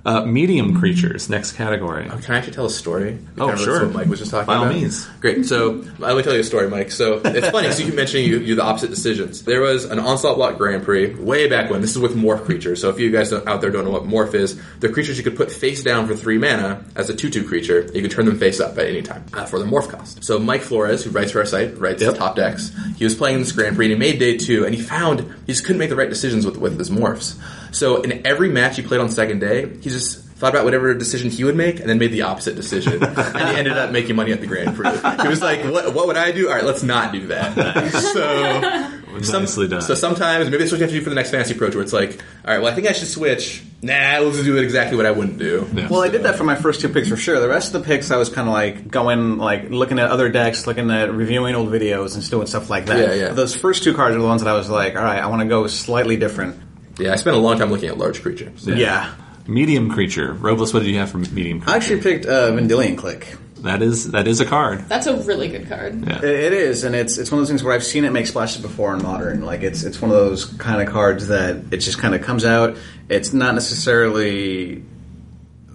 Uh, medium creatures, next category. Can I actually tell a story? Oh, Kind of sure. What Mike was just talking By all about. means. Great. So let me tell you a story, Mike. So it's funny because you keep mentioning you, you the opposite decisions. There was an Onslaught Block Grand Prix way back when. This is with morph creatures. So if you guys out there don't know what morph is, they're creatures you could put face down for three mana as a two-two creature. You could turn them face up at any time uh, for the morph cost. So Mike Flores, who writes for our site, writes Yep. top decks. He was playing this Grand Prix and he made day two, and he found he just couldn't make the right decisions with with his morphs. So in every match he played on second day, he just thought about whatever decision he would make and then made the opposite decision. [laughs] and he ended up making money at the Grand Prix. He was like, what, what would I do? All right, let's not do that. So, [laughs] some- Nicely done. so sometimes, maybe that's what you have to do for the next fantasy approach where it's like, all right, well, I think I should switch. Nah, let's do it exactly what I wouldn't do. Yeah. Well, I did that for my first two picks for sure. The rest of the picks, I was kind of like going, like looking at other decks, looking at reviewing old videos and doing stuff like that. Yeah, yeah. Those first two cards are the ones that I was like, all right, I want to go slightly different. Yeah, I spent a long time looking at large creatures. Yeah. Medium creature. Robles, what did you have for medium creature? I actually picked uh, Vendilion Clique. That is that is a card. That's a really good card. Yeah. It, it is, and it's it's one of those things where I've seen it make splashes before in modern. Like it's it's one of those kind of cards that it just kind of comes out. It's not necessarily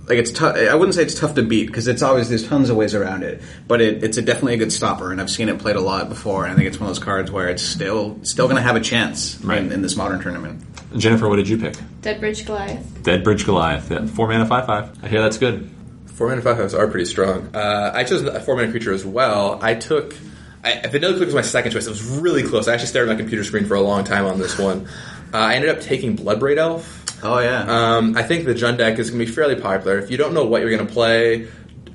like it's tough. I wouldn't say it's tough to beat because it's always there's tons of ways around it. But it, it's a definitely a good stopper, and I've seen it played a lot before. And I think it's one of those cards where it's still still going to have a chance Right. in, in this modern tournament. Jennifer, what did you pick? Deadbridge Goliath. Deadbridge Goliath. Yeah. Four mana, five five. I hear that's good. Four mana five fives are pretty strong. Uh, I chose a four mana creature as well. I took. I, Vendilion Clique was my second choice. It was really close. I actually stared at my computer screen for a long time on this one. Uh, I ended up taking Bloodbraid Elf. Oh yeah, Um, I think the Jund deck is going to be fairly popular. If you don't know what you're going to play,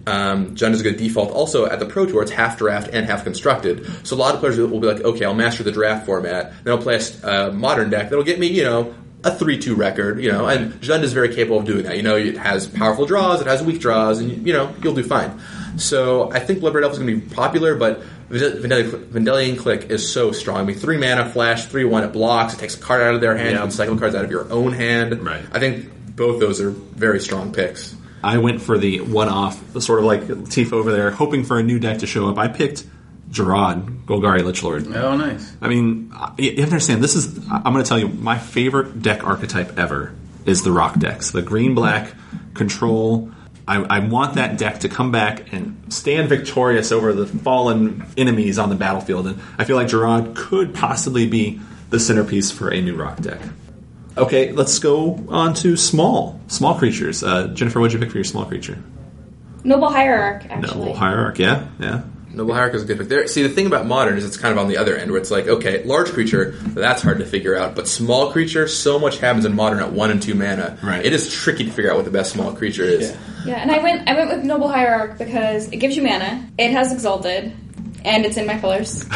um, Jund is a good default. Also, at the Pro Tour, it's half draft and half constructed. So a lot of players will be like, okay, I'll master the draft format. Then I'll play a a modern deck that'll get me, you know, a 3-2 record, you know, and Jund is very capable of doing that. You know, it has powerful draws, it has weak draws, and, you know, you'll do fine. So I think Bloodbraid Elf is going to be popular, but Vendilion Vendilion Clique is so strong. I mean, 3 mana, flash, 3-1, it blocks, it takes a card out of their hand, you can cycle cards out of your own hand. Right. I think both those are very strong picks. I went for the one off, sort of like Tifa over there, hoping for a new deck to show up. I picked Jarad, Golgari Lichlord. oh nice. I mean, you have to understand, this is, I'm going to tell you, my favorite deck archetype ever is the rock decks. The green black control. I, I want that deck to come back and stand victorious over the fallen enemies on the battlefield. And I feel like Jarad could possibly be the centerpiece for a new rock deck. Okay, let's go on to small. Small creatures. Uh, Jennifer, what'd you pick for your small creature? Noble Hierarch, actually. Noble Hierarch, yeah, yeah. Noble Hierarch is a good pick. There, see, the thing about modern is it's kind of on the other end, where it's like, okay, large creature, that's hard to figure out, but small creature, so much happens in modern at one and two mana. Right. It is tricky to figure out what the best small creature is. Yeah. Yeah, and I went I went with Noble Hierarch because it gives you mana, it has Exalted, and it's in my colors. [laughs]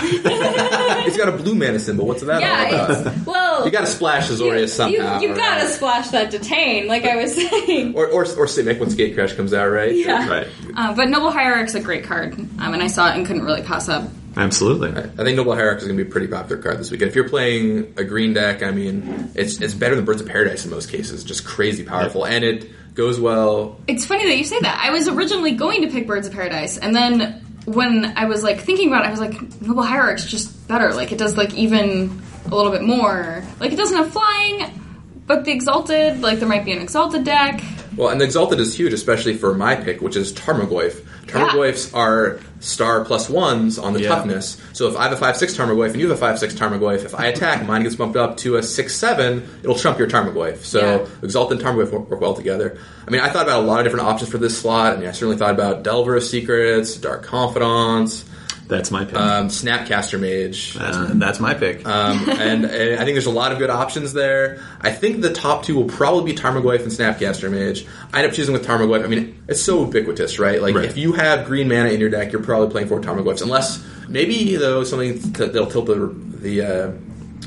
It's got a blue mana symbol. What's that all yeah, about? it's, well, You got to splash Azorius somehow. You, you gotta right? splash that detain, like I was saying. Or, or, or Simic when Gatecrash comes out, right? Yeah. Right. Uh, but Noble Hierarch's a great card, um, and I saw it and couldn't really pass up. Absolutely. I think Noble Hierarch is going to be a pretty popular card this weekend. If you're playing a green deck, I mean, it's it's better than Birds of Paradise in most cases. Just crazy powerful, and it goes well. It's funny that you say that. I was originally going to pick Birds of Paradise, and then when I was like thinking about it, I was like, Noble Hierarch's just better. Like it does like even a little bit more. Like it doesn't have flying, but the Exalted, like there might be an Exalted deck. Well, and the Exalted is huge, especially for my pick, which is Tarmogoyf. Tarmogoyfs are star plus ones on the Yeah. toughness. So if I have a 5-6 Tarmogoyf and you have a 5-6 Tarmogoyf, if I attack, mine gets bumped up to a 6-7, it'll trump your Tarmogoyf. So Yeah. Exalted and Tarmogoyf work, work well together. I mean, I thought about a lot of different options for this slot. I mean, I certainly thought about Delver of Secrets, Dark Confidants, That's my pick. um, Snapcaster Mage. Uh, that's my pick. Um, and uh, I think there's a lot of good options there. I think the top two will probably be Tarmogoyf and Snapcaster Mage. I end up choosing with Tarmogoyf. I mean, it's so ubiquitous, right? Like, Right. if you have green mana in your deck, you're probably playing four Tarmogoyfs. Unless, maybe, though, something t- that'll tilt the, the uh,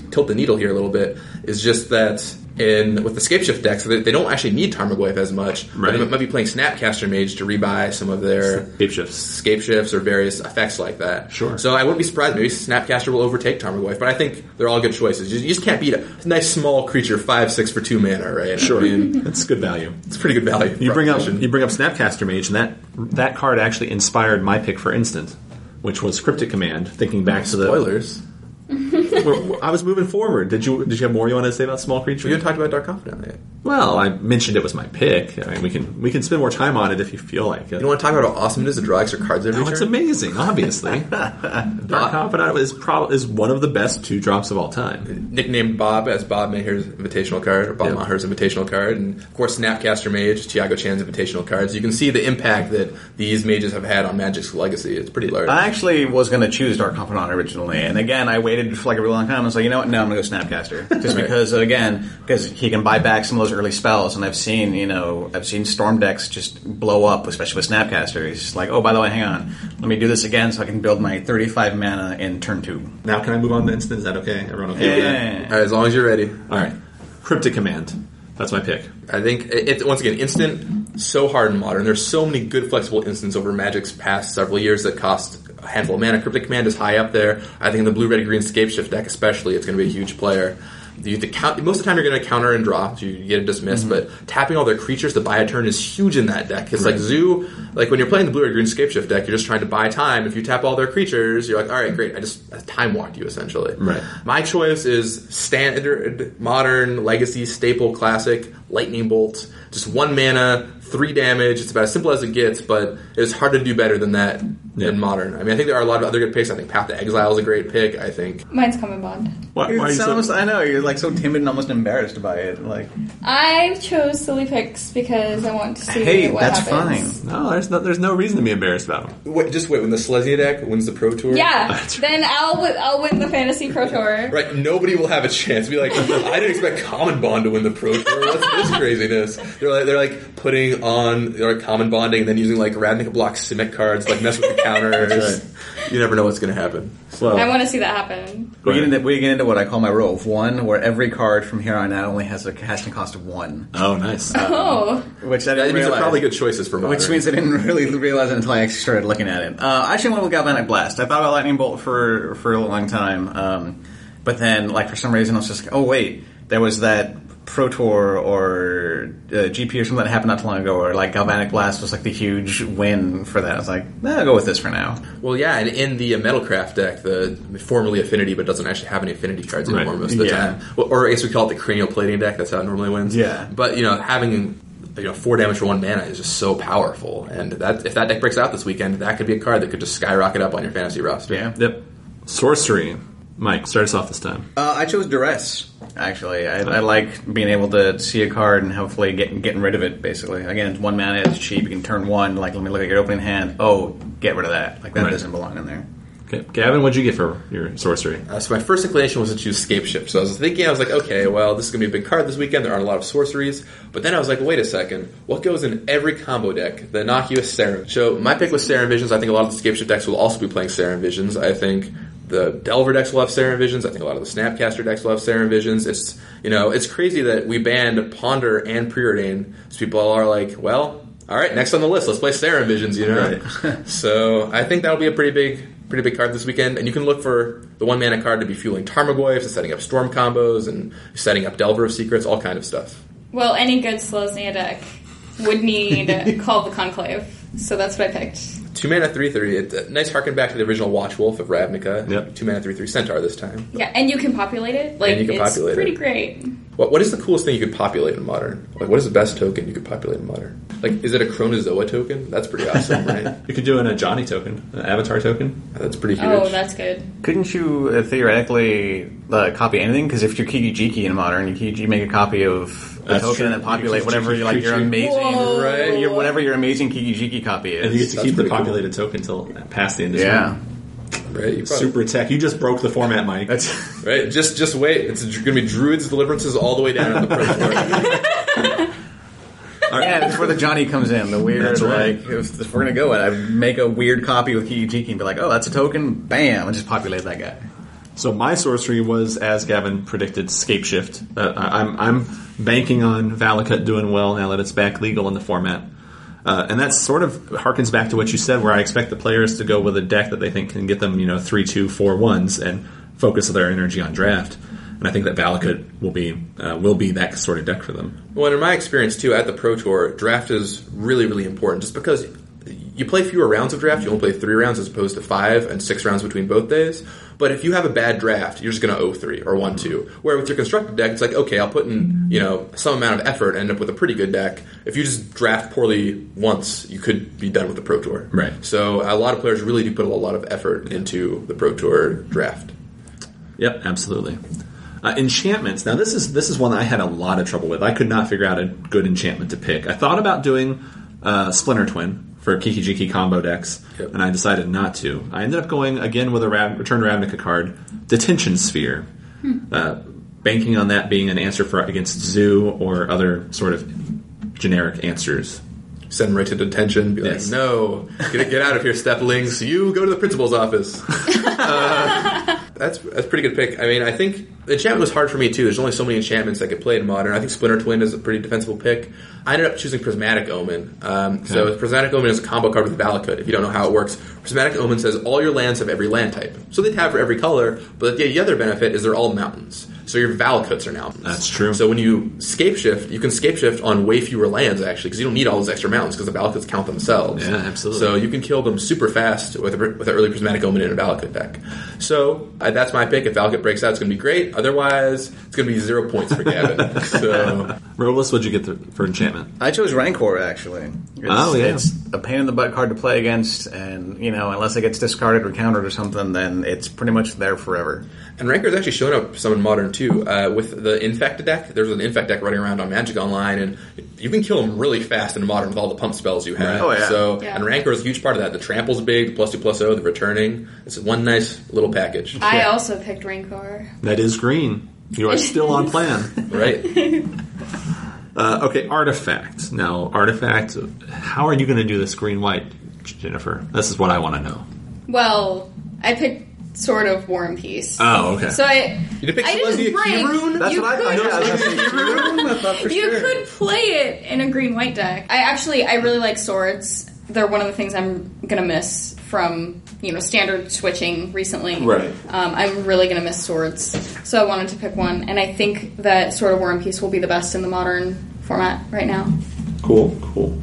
tilt the needle here a little bit is just that in with the Scapeshift decks, they, they don't actually need Tarmogoyf as much. Right. They might be playing Snapcaster Mage to rebuy some of their Shape shifts. scape shifts or various effects like that. Sure. So I wouldn't be surprised. Maybe Snapcaster will overtake Tarmogoyf, but I think they're all good choices. You, you just can't beat a nice small creature five six for two mana, right? Sure. I mean, That's good value. it's pretty good value. You bring up you bring up Snapcaster Mage, and that that card actually inspired my pick for instant, which was Cryptic Command. Thinking back to the spoilers. [laughs] We're- I was moving forward. Did you did you have more you wanted to say about small creatures? We haven't talked about Dark Confidant yet. Well, I mentioned it was my pick. I mean, we can we can spend more time on it if you feel like it. You want to talk about how awesome it is to draw extra cards every Oh, it's turn? amazing, obviously. [laughs] Dark Confidant is probably is one of the best two drops of all time. Nicknamed Bob as Bob Maher's invitational card, or Bob Yeah. Maher's invitational card, and of course Snapcaster Mage, Tiago Chan's invitational cards. You can see the impact that these mages have had on Magic's legacy. It's pretty large. I actually was going to choose Dark Confidant originally, and again, I waited for like a really long time. I was like, you know what? No, I'm going to go Snapcaster, [laughs] just Right. because again, because he can buy back some of those early spells, and I've seen, you know, I've seen Storm decks just blow up, especially with Snapcaster. He's just like, oh, by the way, hang on, let me do this again so I can build my 35 mana in turn two. Now, can I move on to instant? Is that okay? Everyone okay with that? Yeah. All right, as long as you're ready. All right. Cryptic Command. That's my pick. I think it, it's once again instant. So hard in modern. There's so many good flexible instants over Magic's past several years that cost a handful of mana. Cryptic Command is high up there. I think in the blue, red, green scape shift deck, especially, it's going to be a huge player. You have to count, most of the time, you're going to counter and draw, so you get a dismiss. Mm-hmm. But tapping all their creatures to buy a turn is huge in that deck. It's like Zoo. Like when you're playing the blue, red, green scape shift deck, you're just trying to buy time. If you tap all their creatures, you're like, all right, great. I just I time walked you essentially. Right. My choice is standard, modern, legacy, staple, classic, lightning bolt. Just one mana, three damage. It's about as simple as it gets, but it's hard to do better than that Yeah. in modern. I mean, I think there are a lot of other good picks. I think Path to Exile is a great pick. I think Mine's Common Bond. Why, why are It you so- sounds, I know you're like so timid and almost embarrassed by it. Like, I chose silly picks because I want to see hey, what that's happens. fine. no, there's no, there's no reason to be embarrassed about them. wait, just wait. When the Selesnya deck wins the Pro Tour, Yeah, [laughs] then I'll wi- I'll win the fantasy pro tour. Right, nobody will have a chance. Be like, [laughs] I didn't expect Common Bond to win the Pro Tour. What's this craziness? They're like, they're like putting on like Common Bonding, and then using like Ravnica block Simic cards, like mess with the [laughs] counters. You never know what's going to happen. Well, I want to see that happen. We get, into, we get into what I call my row of one, where every card from here on out only has a casting cost of one. oh, nice. Oh, Which I That didn't means they're realize. probably good choices for modern. Which means I didn't really realize it until I actually started looking at it. Uh, I actually went with Galvanic Blast. I thought about Lightning Bolt for for a long time, um, but then, like for some reason, I was just like, oh wait, there was that Pro Tour or uh, GP or something that happened not too long ago, or like Galvanic Blast was like the huge win for that. I was like, nah, I'll go with this for now. Well, yeah, and in the uh, Metalcraft deck, the formerly Affinity, but doesn't actually have any Affinity cards anymore Right. most of the Yeah. time. Well, or I guess we call it the Cranial Plating deck. That's how it normally wins. Yeah. But you know, having you know four damage for one mana is just so powerful, and that if that deck breaks out this weekend, that could be a card that could just skyrocket up on your fantasy roster. Yeah. Yep. Sorcery. Mike, start us off this time. Uh, I chose duress. Actually, I, I like being able to see a card and hopefully getting getting rid of it. Basically, again, it's one mana, it's cheap. You can turn one. Like, let me look at your opening hand. Oh, get rid of that. Like that Right. doesn't belong in there. Okay, Gavin, what'd you get for your sorcery? Uh, so my first inclination was to choose Scape Shift. So I was thinking, I was like, okay, well, this is going to be a big card this weekend. There aren't a lot of sorceries. But then I was like, wait a second. What goes in every combo deck? The innocuous Serum. So my pick was Serum Visions. I think a lot of the Scape Shift decks will also be playing Serum Visions. I think the Delver decks will have Serum Visions. I think a lot of the Snapcaster decks will have Serum Visions. It's, you know, it's crazy that we banned Ponder and Preordain. So people are like, well, all right, next on the list, let's play Serum Visions, you know? [laughs] so I think that'll be a pretty big pretty big card this weekend, and you can look for the one mana card to be fueling Tarmogoyfs and setting up storm combos and setting up Delver of Secrets, all kind of stuff. Well, any good Selesnya deck would need [laughs] Call the Conclave, so that's what I picked. Two mana, three three. It, uh, nice harken back to the original Watch Wolf of Ravnica. Yep. Two mana, three three Centaur this time. Yeah, and you can populate it. Like you can it's populate it. pretty great. What what is the coolest thing you could populate in Modern? Like, what is the best token you could populate in Modern? Like, is it a Chronozoa token? That's pretty awesome, right? [laughs] You could do an, a Johnny token, an avatar token. That's pretty huge. Oh, that's good. Couldn't you uh, theoretically uh, copy anything? Because if you're Kiki Jiki in modern, you, Kiki, you make a copy of a That's token true. and then populate whatever Kiki you like your creature. amazing, Whoa. Right. your, whatever your amazing Kiki Jiki copy is. And you get to That's keep the pretty cool. populated token until past the end of the yeah, right? You probably- Super tech. You just broke the format, Mike. that's right. Just just wait. It's going to be Druid's Deliverances all the way down in the Pro Tour. [laughs] yeah. That's where the Johnny comes in. The weird, That's right. like if, if we're gonna go it, I make a weird copy with Kiki Jiki and be like, oh, that's a token. Bam, and just populate that guy. So my sorcery was, as Gavin predicted, Scape Shift. Uh, I'm I'm banking on Valakut doing well now that it's back legal in the format, uh, and that sort of harkens back to what you said, where I expect the players to go with a deck that they think can get them, you know, three, two, four ones, and focus their energy on draft. And I think that Valakut will be uh, will be that sort of deck for them. Well, and in my experience too, at the Pro Tour, draft is really, really important. Just because you play fewer rounds of draft, you only play three rounds as opposed to five and six rounds between both days. But if you have a bad draft, you're just going to 0-3 or 1-2. Where with your constructed deck, it's like, okay, I'll put in, you know, some amount of effort and end up with a pretty good deck. If you just draft poorly once, you could be done with the Pro Tour. Right. So a lot of players really do put a lot of effort into the Pro Tour draft. Yep, absolutely. Uh, enchantments. Now this is this is one that I had a lot of trouble with. I could not figure out a good enchantment to pick. I thought about doing uh, Splinter Twin for Kiki Jiki combo decks, Yep. and I decided not to. I ended up going again with a Rav- Return to Ravnica card, Detention Sphere, uh, banking on that being an answer for against Zoo or other sort of generic answers. Send them right to detention. Be Yes. like, no, get, get out of here, Steppe Lynx. You go to the principal's office. [laughs] Uh, that's that's a pretty good pick. I mean, I think the enchantment was hard for me too. There's only so many enchantments that get played in modern. I think Splinter Twin is a pretty defensible pick. I ended up choosing Prismatic Omen. Um, So Prismatic Omen is a combo card with Valakut. If you don't know how it works, Prismatic Omen says all your lands have every land type. So they have for every color, but the, the other benefit is they're all mountains. So your Valakuts are now. That's true. So when you scape shift, you can scape shift on way fewer lands actually, because you don't need all those extra mountains because the Valakuts count themselves. Yeah, absolutely. So you can kill them super fast with a, with an early Prismatic Omen in a Valakut deck. So uh, that's my pick. If Valakut breaks out, it's going to be great. Otherwise, it's going to be zero points for Gavin. [laughs] so Robles, what'd you get th- for enchantment? I chose Rancor actually. It's, Oh, yeah. it's a pain in the butt card to play against, and you know, unless it gets discarded or countered or something, then it's pretty much there forever. And Rancor's actually shown up some in Modern too. Uh, with the Infect deck, there's an Infect deck running around on Magic Online, and you can kill them really fast in Modern with all the pump spells you have. Oh, yeah. So, Yeah. and Rancor is a huge part of that. The Trample's big, the plus two plus O, the returning. It's one nice little package. I also picked Rancor. That is green. You are still on plan. [laughs] right? Uh, okay, artifact. Now, artifact. How are you going to do this green white, Jennifer? This is what I want to know. Well, I picked Sword of War and Peace. Oh, okay. So I, You did I didn't Selesnya bring. Kirun? That's you what I could, thought. Yeah, I was gonna say [laughs] Kirun. I thought you sure. could play it in a green white deck. I actually, I really like swords. They're one of the things I'm gonna miss from you know standard switching recently. Right. Um, I'm really gonna miss swords, so I wanted to pick one, and I think that Sword of War and Peace will be the best in the modern format right now. Cool, cool.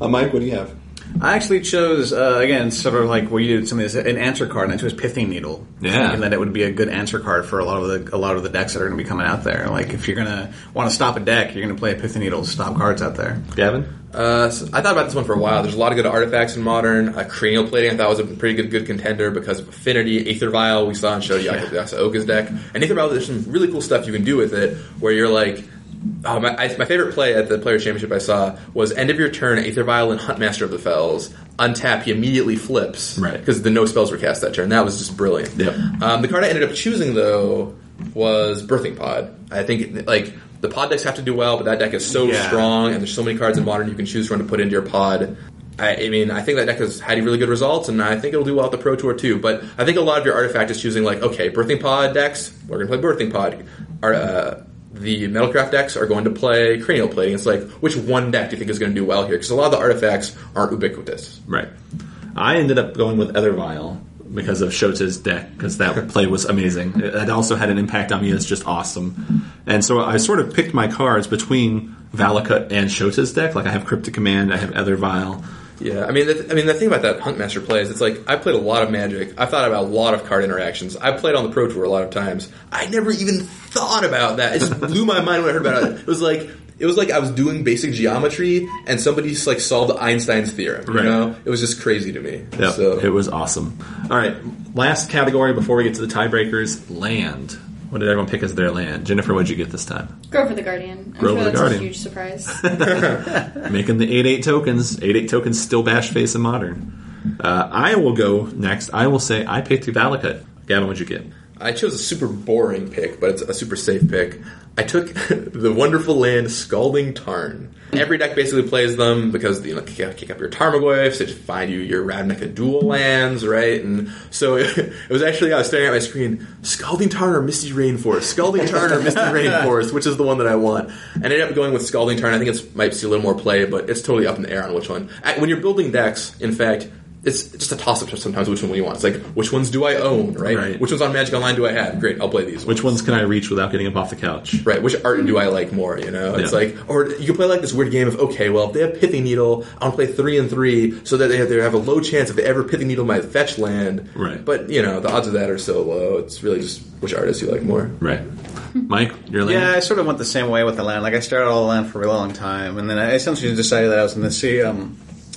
Uh, Mike, what do you have? I actually chose uh, again, sort of like where you did something an answer card, and I chose Pithing Needle. Yeah. thinking that it would be a good answer card for a lot of the a lot of the decks that are going to be coming out there. Like if you're gonna want to stop a deck, you're going to play a Pithing Needle to stop cards out there. Gavin? Uh, so I thought about this one for a while. There's a lot of good artifacts in modern. Uh, cranial plating I thought was a pretty good good contender because of affinity. Aether Vial we saw and showed you Oka's deck. And Aether Vial, there's some really cool stuff you can do with it where you're like, oh, my, I, my favorite play at the Players Championship I saw was end of your turn, Aether Vial and Huntmaster of the Fells. Untap, he immediately flips. Right. Because the no spells were cast that turn. That was just brilliant. Yep. Um, the card I ended up choosing though was Birthing Pod. I think like the pod decks have to do well, but that deck is so Yeah. strong, and there's so many cards in modern you can choose from to put into your pod. I, I mean, I think that deck has had really good results, and I think it'll do well at the Pro Tour too. But I think a lot of your artifact is choosing like, okay, Birthing Pod decks, we're going to play Birthing Pod. Our, uh, the Metalcraft decks are going to play Cranial Plating. It's like, which one deck do you think is going to do well here? Because a lot of the artifacts aren't ubiquitous. Right. I ended up going with Aether Vial because of Shota's deck, because that [laughs] play was amazing. It also had an impact on me as just awesome. And so I sort of picked my cards between Valakut and Shota's deck. Like I have Cryptic Command, I have Aether Vial. Yeah, I mean, the, I mean, the thing about that Huntmaster play is it's like I played a lot of Magic. I've thought about a lot of card interactions. I've played on the Pro Tour a lot of times. I never even thought about that. It just [laughs] blew my mind when I heard about it. It was like it was like I was doing basic geometry and somebody just like solved Einstein's theorem. You Right. know, it was just crazy to me. Yep, So it was awesome. All right, last category before we get to the tiebreakers land. What did everyone pick as their land? Jennifer, what'd you get this time? Grove of the Guardian. I'm Grove sure of the that's Guardian. a huge surprise. [laughs] [laughs] Making the 8 8 tokens. 8 8 tokens still bash face in modern. Uh, I will go next. I will say I picked Valakut. Gavin, what'd you get? I chose a super boring pick, but it's a super safe pick. I took [laughs] the wonderful land Scalding Tarn. Every deck basically plays them because you know kick up, kick up your Tarmogoyfs, they just find you your Ravnica dual lands, right? And so [laughs] it, was actually I was staring at my screen, Scalding Tarn or Misty Rainforest, Scalding Tarn or Misty [laughs] Rainforest, which is the one that I want? I ended up going with Scalding Tarn. I think it might see a little more play, but it's totally up in the air on which one. When you're building decks, in fact. It's just a toss up sometimes which one you want. It's like, which ones do I own, right? Right. Which ones on Magic Online do I have? Great, I'll play these. Which ones can I reach without getting up off the couch? Right, which art do I like more? You know, it's Yeah. like, or you can play like this weird game of okay, well, if they have Pithing Needle, I'll play three and three, so that they have, they have a low chance if they ever Pithing Needle my fetch land. Right. but you know, the odds of that are so low. It's really just which artist you like more. Right. Mike, your land? Yeah, I sort of went the same way with the land. Like I started all the land for a really long time, and then I essentially decided that I was going to see um,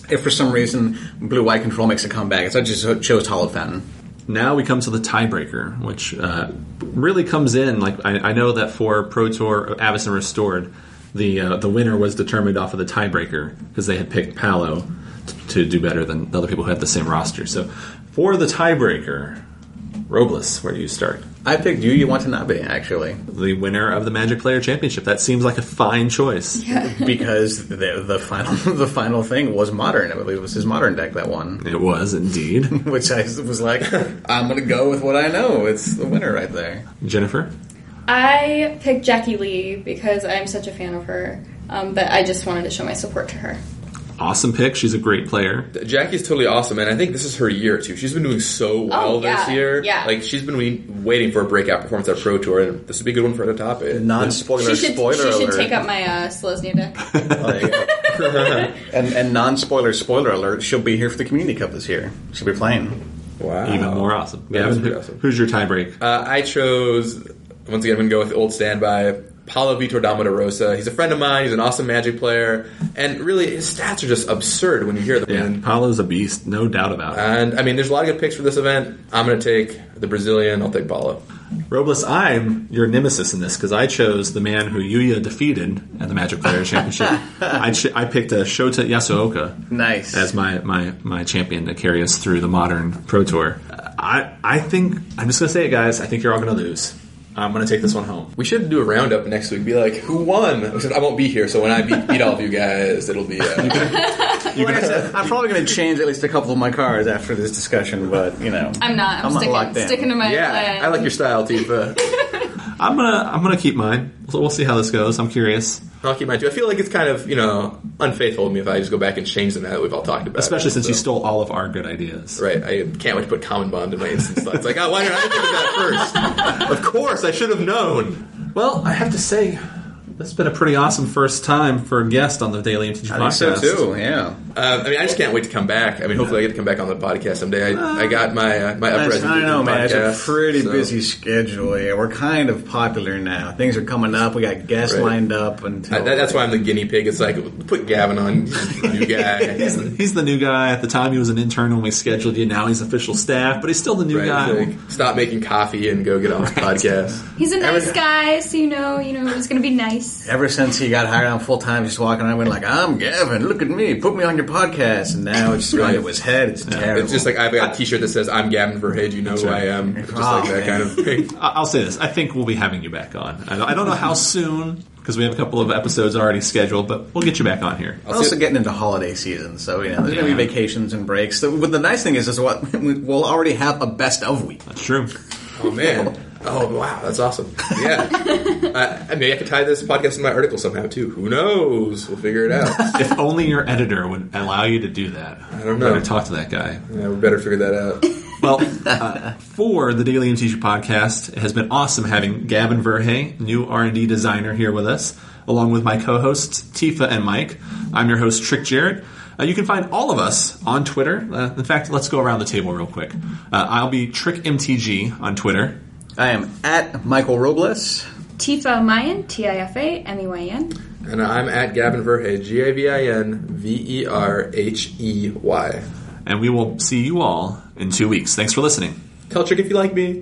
if for some reason blue white control makes a comeback. So I just chose Hallowed Fountain. Now we come to the tiebreaker, which uh, really comes in. Like I, I know that for Pro Tour Avacyn Restored, the uh, the winner was determined off of the tiebreaker because they had picked Paulo t- to do better than the other people who had the same roster. So for the tiebreaker, Robles, where do you start? I picked Yuya Watanabe actually The winner of the Magic Player Championship. That seems like a fine choice. Yeah. [laughs] because the the final [laughs] the final thing was modern. I believe it was his modern deck that won, It was indeed [laughs] which I was like, I'm going to go with what I know. It's the winner right there. Jennifer. I picked Jackie Lee because I'm such a fan of her, um, but I just wanted to show my support to her. Awesome pick. She's a great player. Jackie's totally awesome, and I think this is her year too. She's been doing so well Oh, yeah, this year. yeah. like she's been waiting for a breakout performance at Pro Tour, and this would be a good one for her to top it. Non spoiler She should, spoiler she should alert. take up my uh, Selesnya deck. Oh, there you go. [laughs] and and non spoiler spoiler alert. She'll be here for the community cup this year. She'll be playing. Wow, Even more awesome. Yeah, Gavin, is who- awesome. who's your tiebreak? Uh, I chose once again. I'm going to go with the old standby. Paulo Vitor Rosa. He's a friend of mine. He's an awesome Magic player, and really his stats are just absurd when you hear them. Yeah, And, Paulo's a beast, no doubt about it. and I mean, there's a lot of good picks for this event. I'm going to take the Brazilian. I'll take Paulo. Robles, I'm your nemesis in this because I chose the man who Yuya defeated at the Magic Players Championship. [laughs] I, ch- I picked a Shota Yasuoka Nice. as my, my, my champion to carry us through the modern Pro Tour. I I think I'm just gonna say it, guys. I think you're all gonna lose. I'm gonna take this one home. We should do a roundup next week. Be like, who won? Except I won't be here, so when I beat, beat all of you guys, it'll be. Uh, Like I said, I'm probably going to change at least a couple of my cars after this discussion, but you know, I'm not. I'm, I'm not locked sticking, in. sticking to my yeah, plan. I like your style, Tifa. [laughs] I'm gonna I'm gonna keep mine. So we'll see how this goes. I'm curious, I'll keep mine too. I feel like it's kind of you know unfaithful of me if I just go back and change them now that we've all talked about. especially it, since you stole all of our good ideas. Right, I can't wait to put common bond in my instance thoughts. Like, oh, why did I think of that first? of course, I should have known. Well, I have to say, this has been a pretty awesome first time for a guest on the Daily MTG I podcast. think so too. Yeah. Um, I mean, I just can't wait to come back. I mean, hopefully, I get to come back on the podcast someday. I, I got my uh, my I uprising. know, man. It's a pretty so- busy schedule. Yeah, we're kind of popular now. Things are coming up. We got guests Right. lined up, and I- that- that's why I'm the guinea pig. It's like put Gavin on, he's the new [laughs] guy. He's the, he's the new guy. At the time, he was an intern when we scheduled you. Now he's official staff, but he's still the new Right, guy. like, stop making coffee and go get on the podcast. He's a nice Every- guy, so you know, you know, he's gonna be nice. Ever since he got hired on full time, he's walking around being like, "I'm Gavin. Look at me. Put me on your podcast." And now it's just going Right. to his head. It's [laughs] terrible. It's just like I've got a T-shirt that says "I'm Gavin Verhey." You know who I am. Just like that kind of oh, thing. I- [laughs] I'll say this: I think we'll be having you back on. I don't, know how soon because we have a couple of episodes already scheduled, but we'll get you back on here. We're also getting into holiday season, so you know there's going to be vacations and breaks. So, but the nice thing is, is what [laughs] we'll already have a best of week. That's true. Oh man. Oh wow, that's awesome. Yeah. [laughs] uh, maybe I could tie this podcast in my article somehow too. Who knows? We'll figure it out. [laughs] If only your editor would allow you to do that. I don't know. Better talk to that guy. yeah, we better figure that out. [laughs] Well, uh, for the Daily MTG podcast, it has been awesome having Gavin Verhey, new R&D designer, here with us, along with my co-hosts Tifa and Mike. I'm your host Trick Jarrett. Uh, you can find all of us on Twitter. Uh, in fact, let's go around the table real quick. Uh, I'll be Trick MTG on Twitter. I am at Michael Robles. Tifa Meyn, T I F A M E Y N. And I'm at Gavin Verhey, G A V I N V E R H E Y. And we will see you all in two weeks. Thanks for listening. Tell Trick if you like me.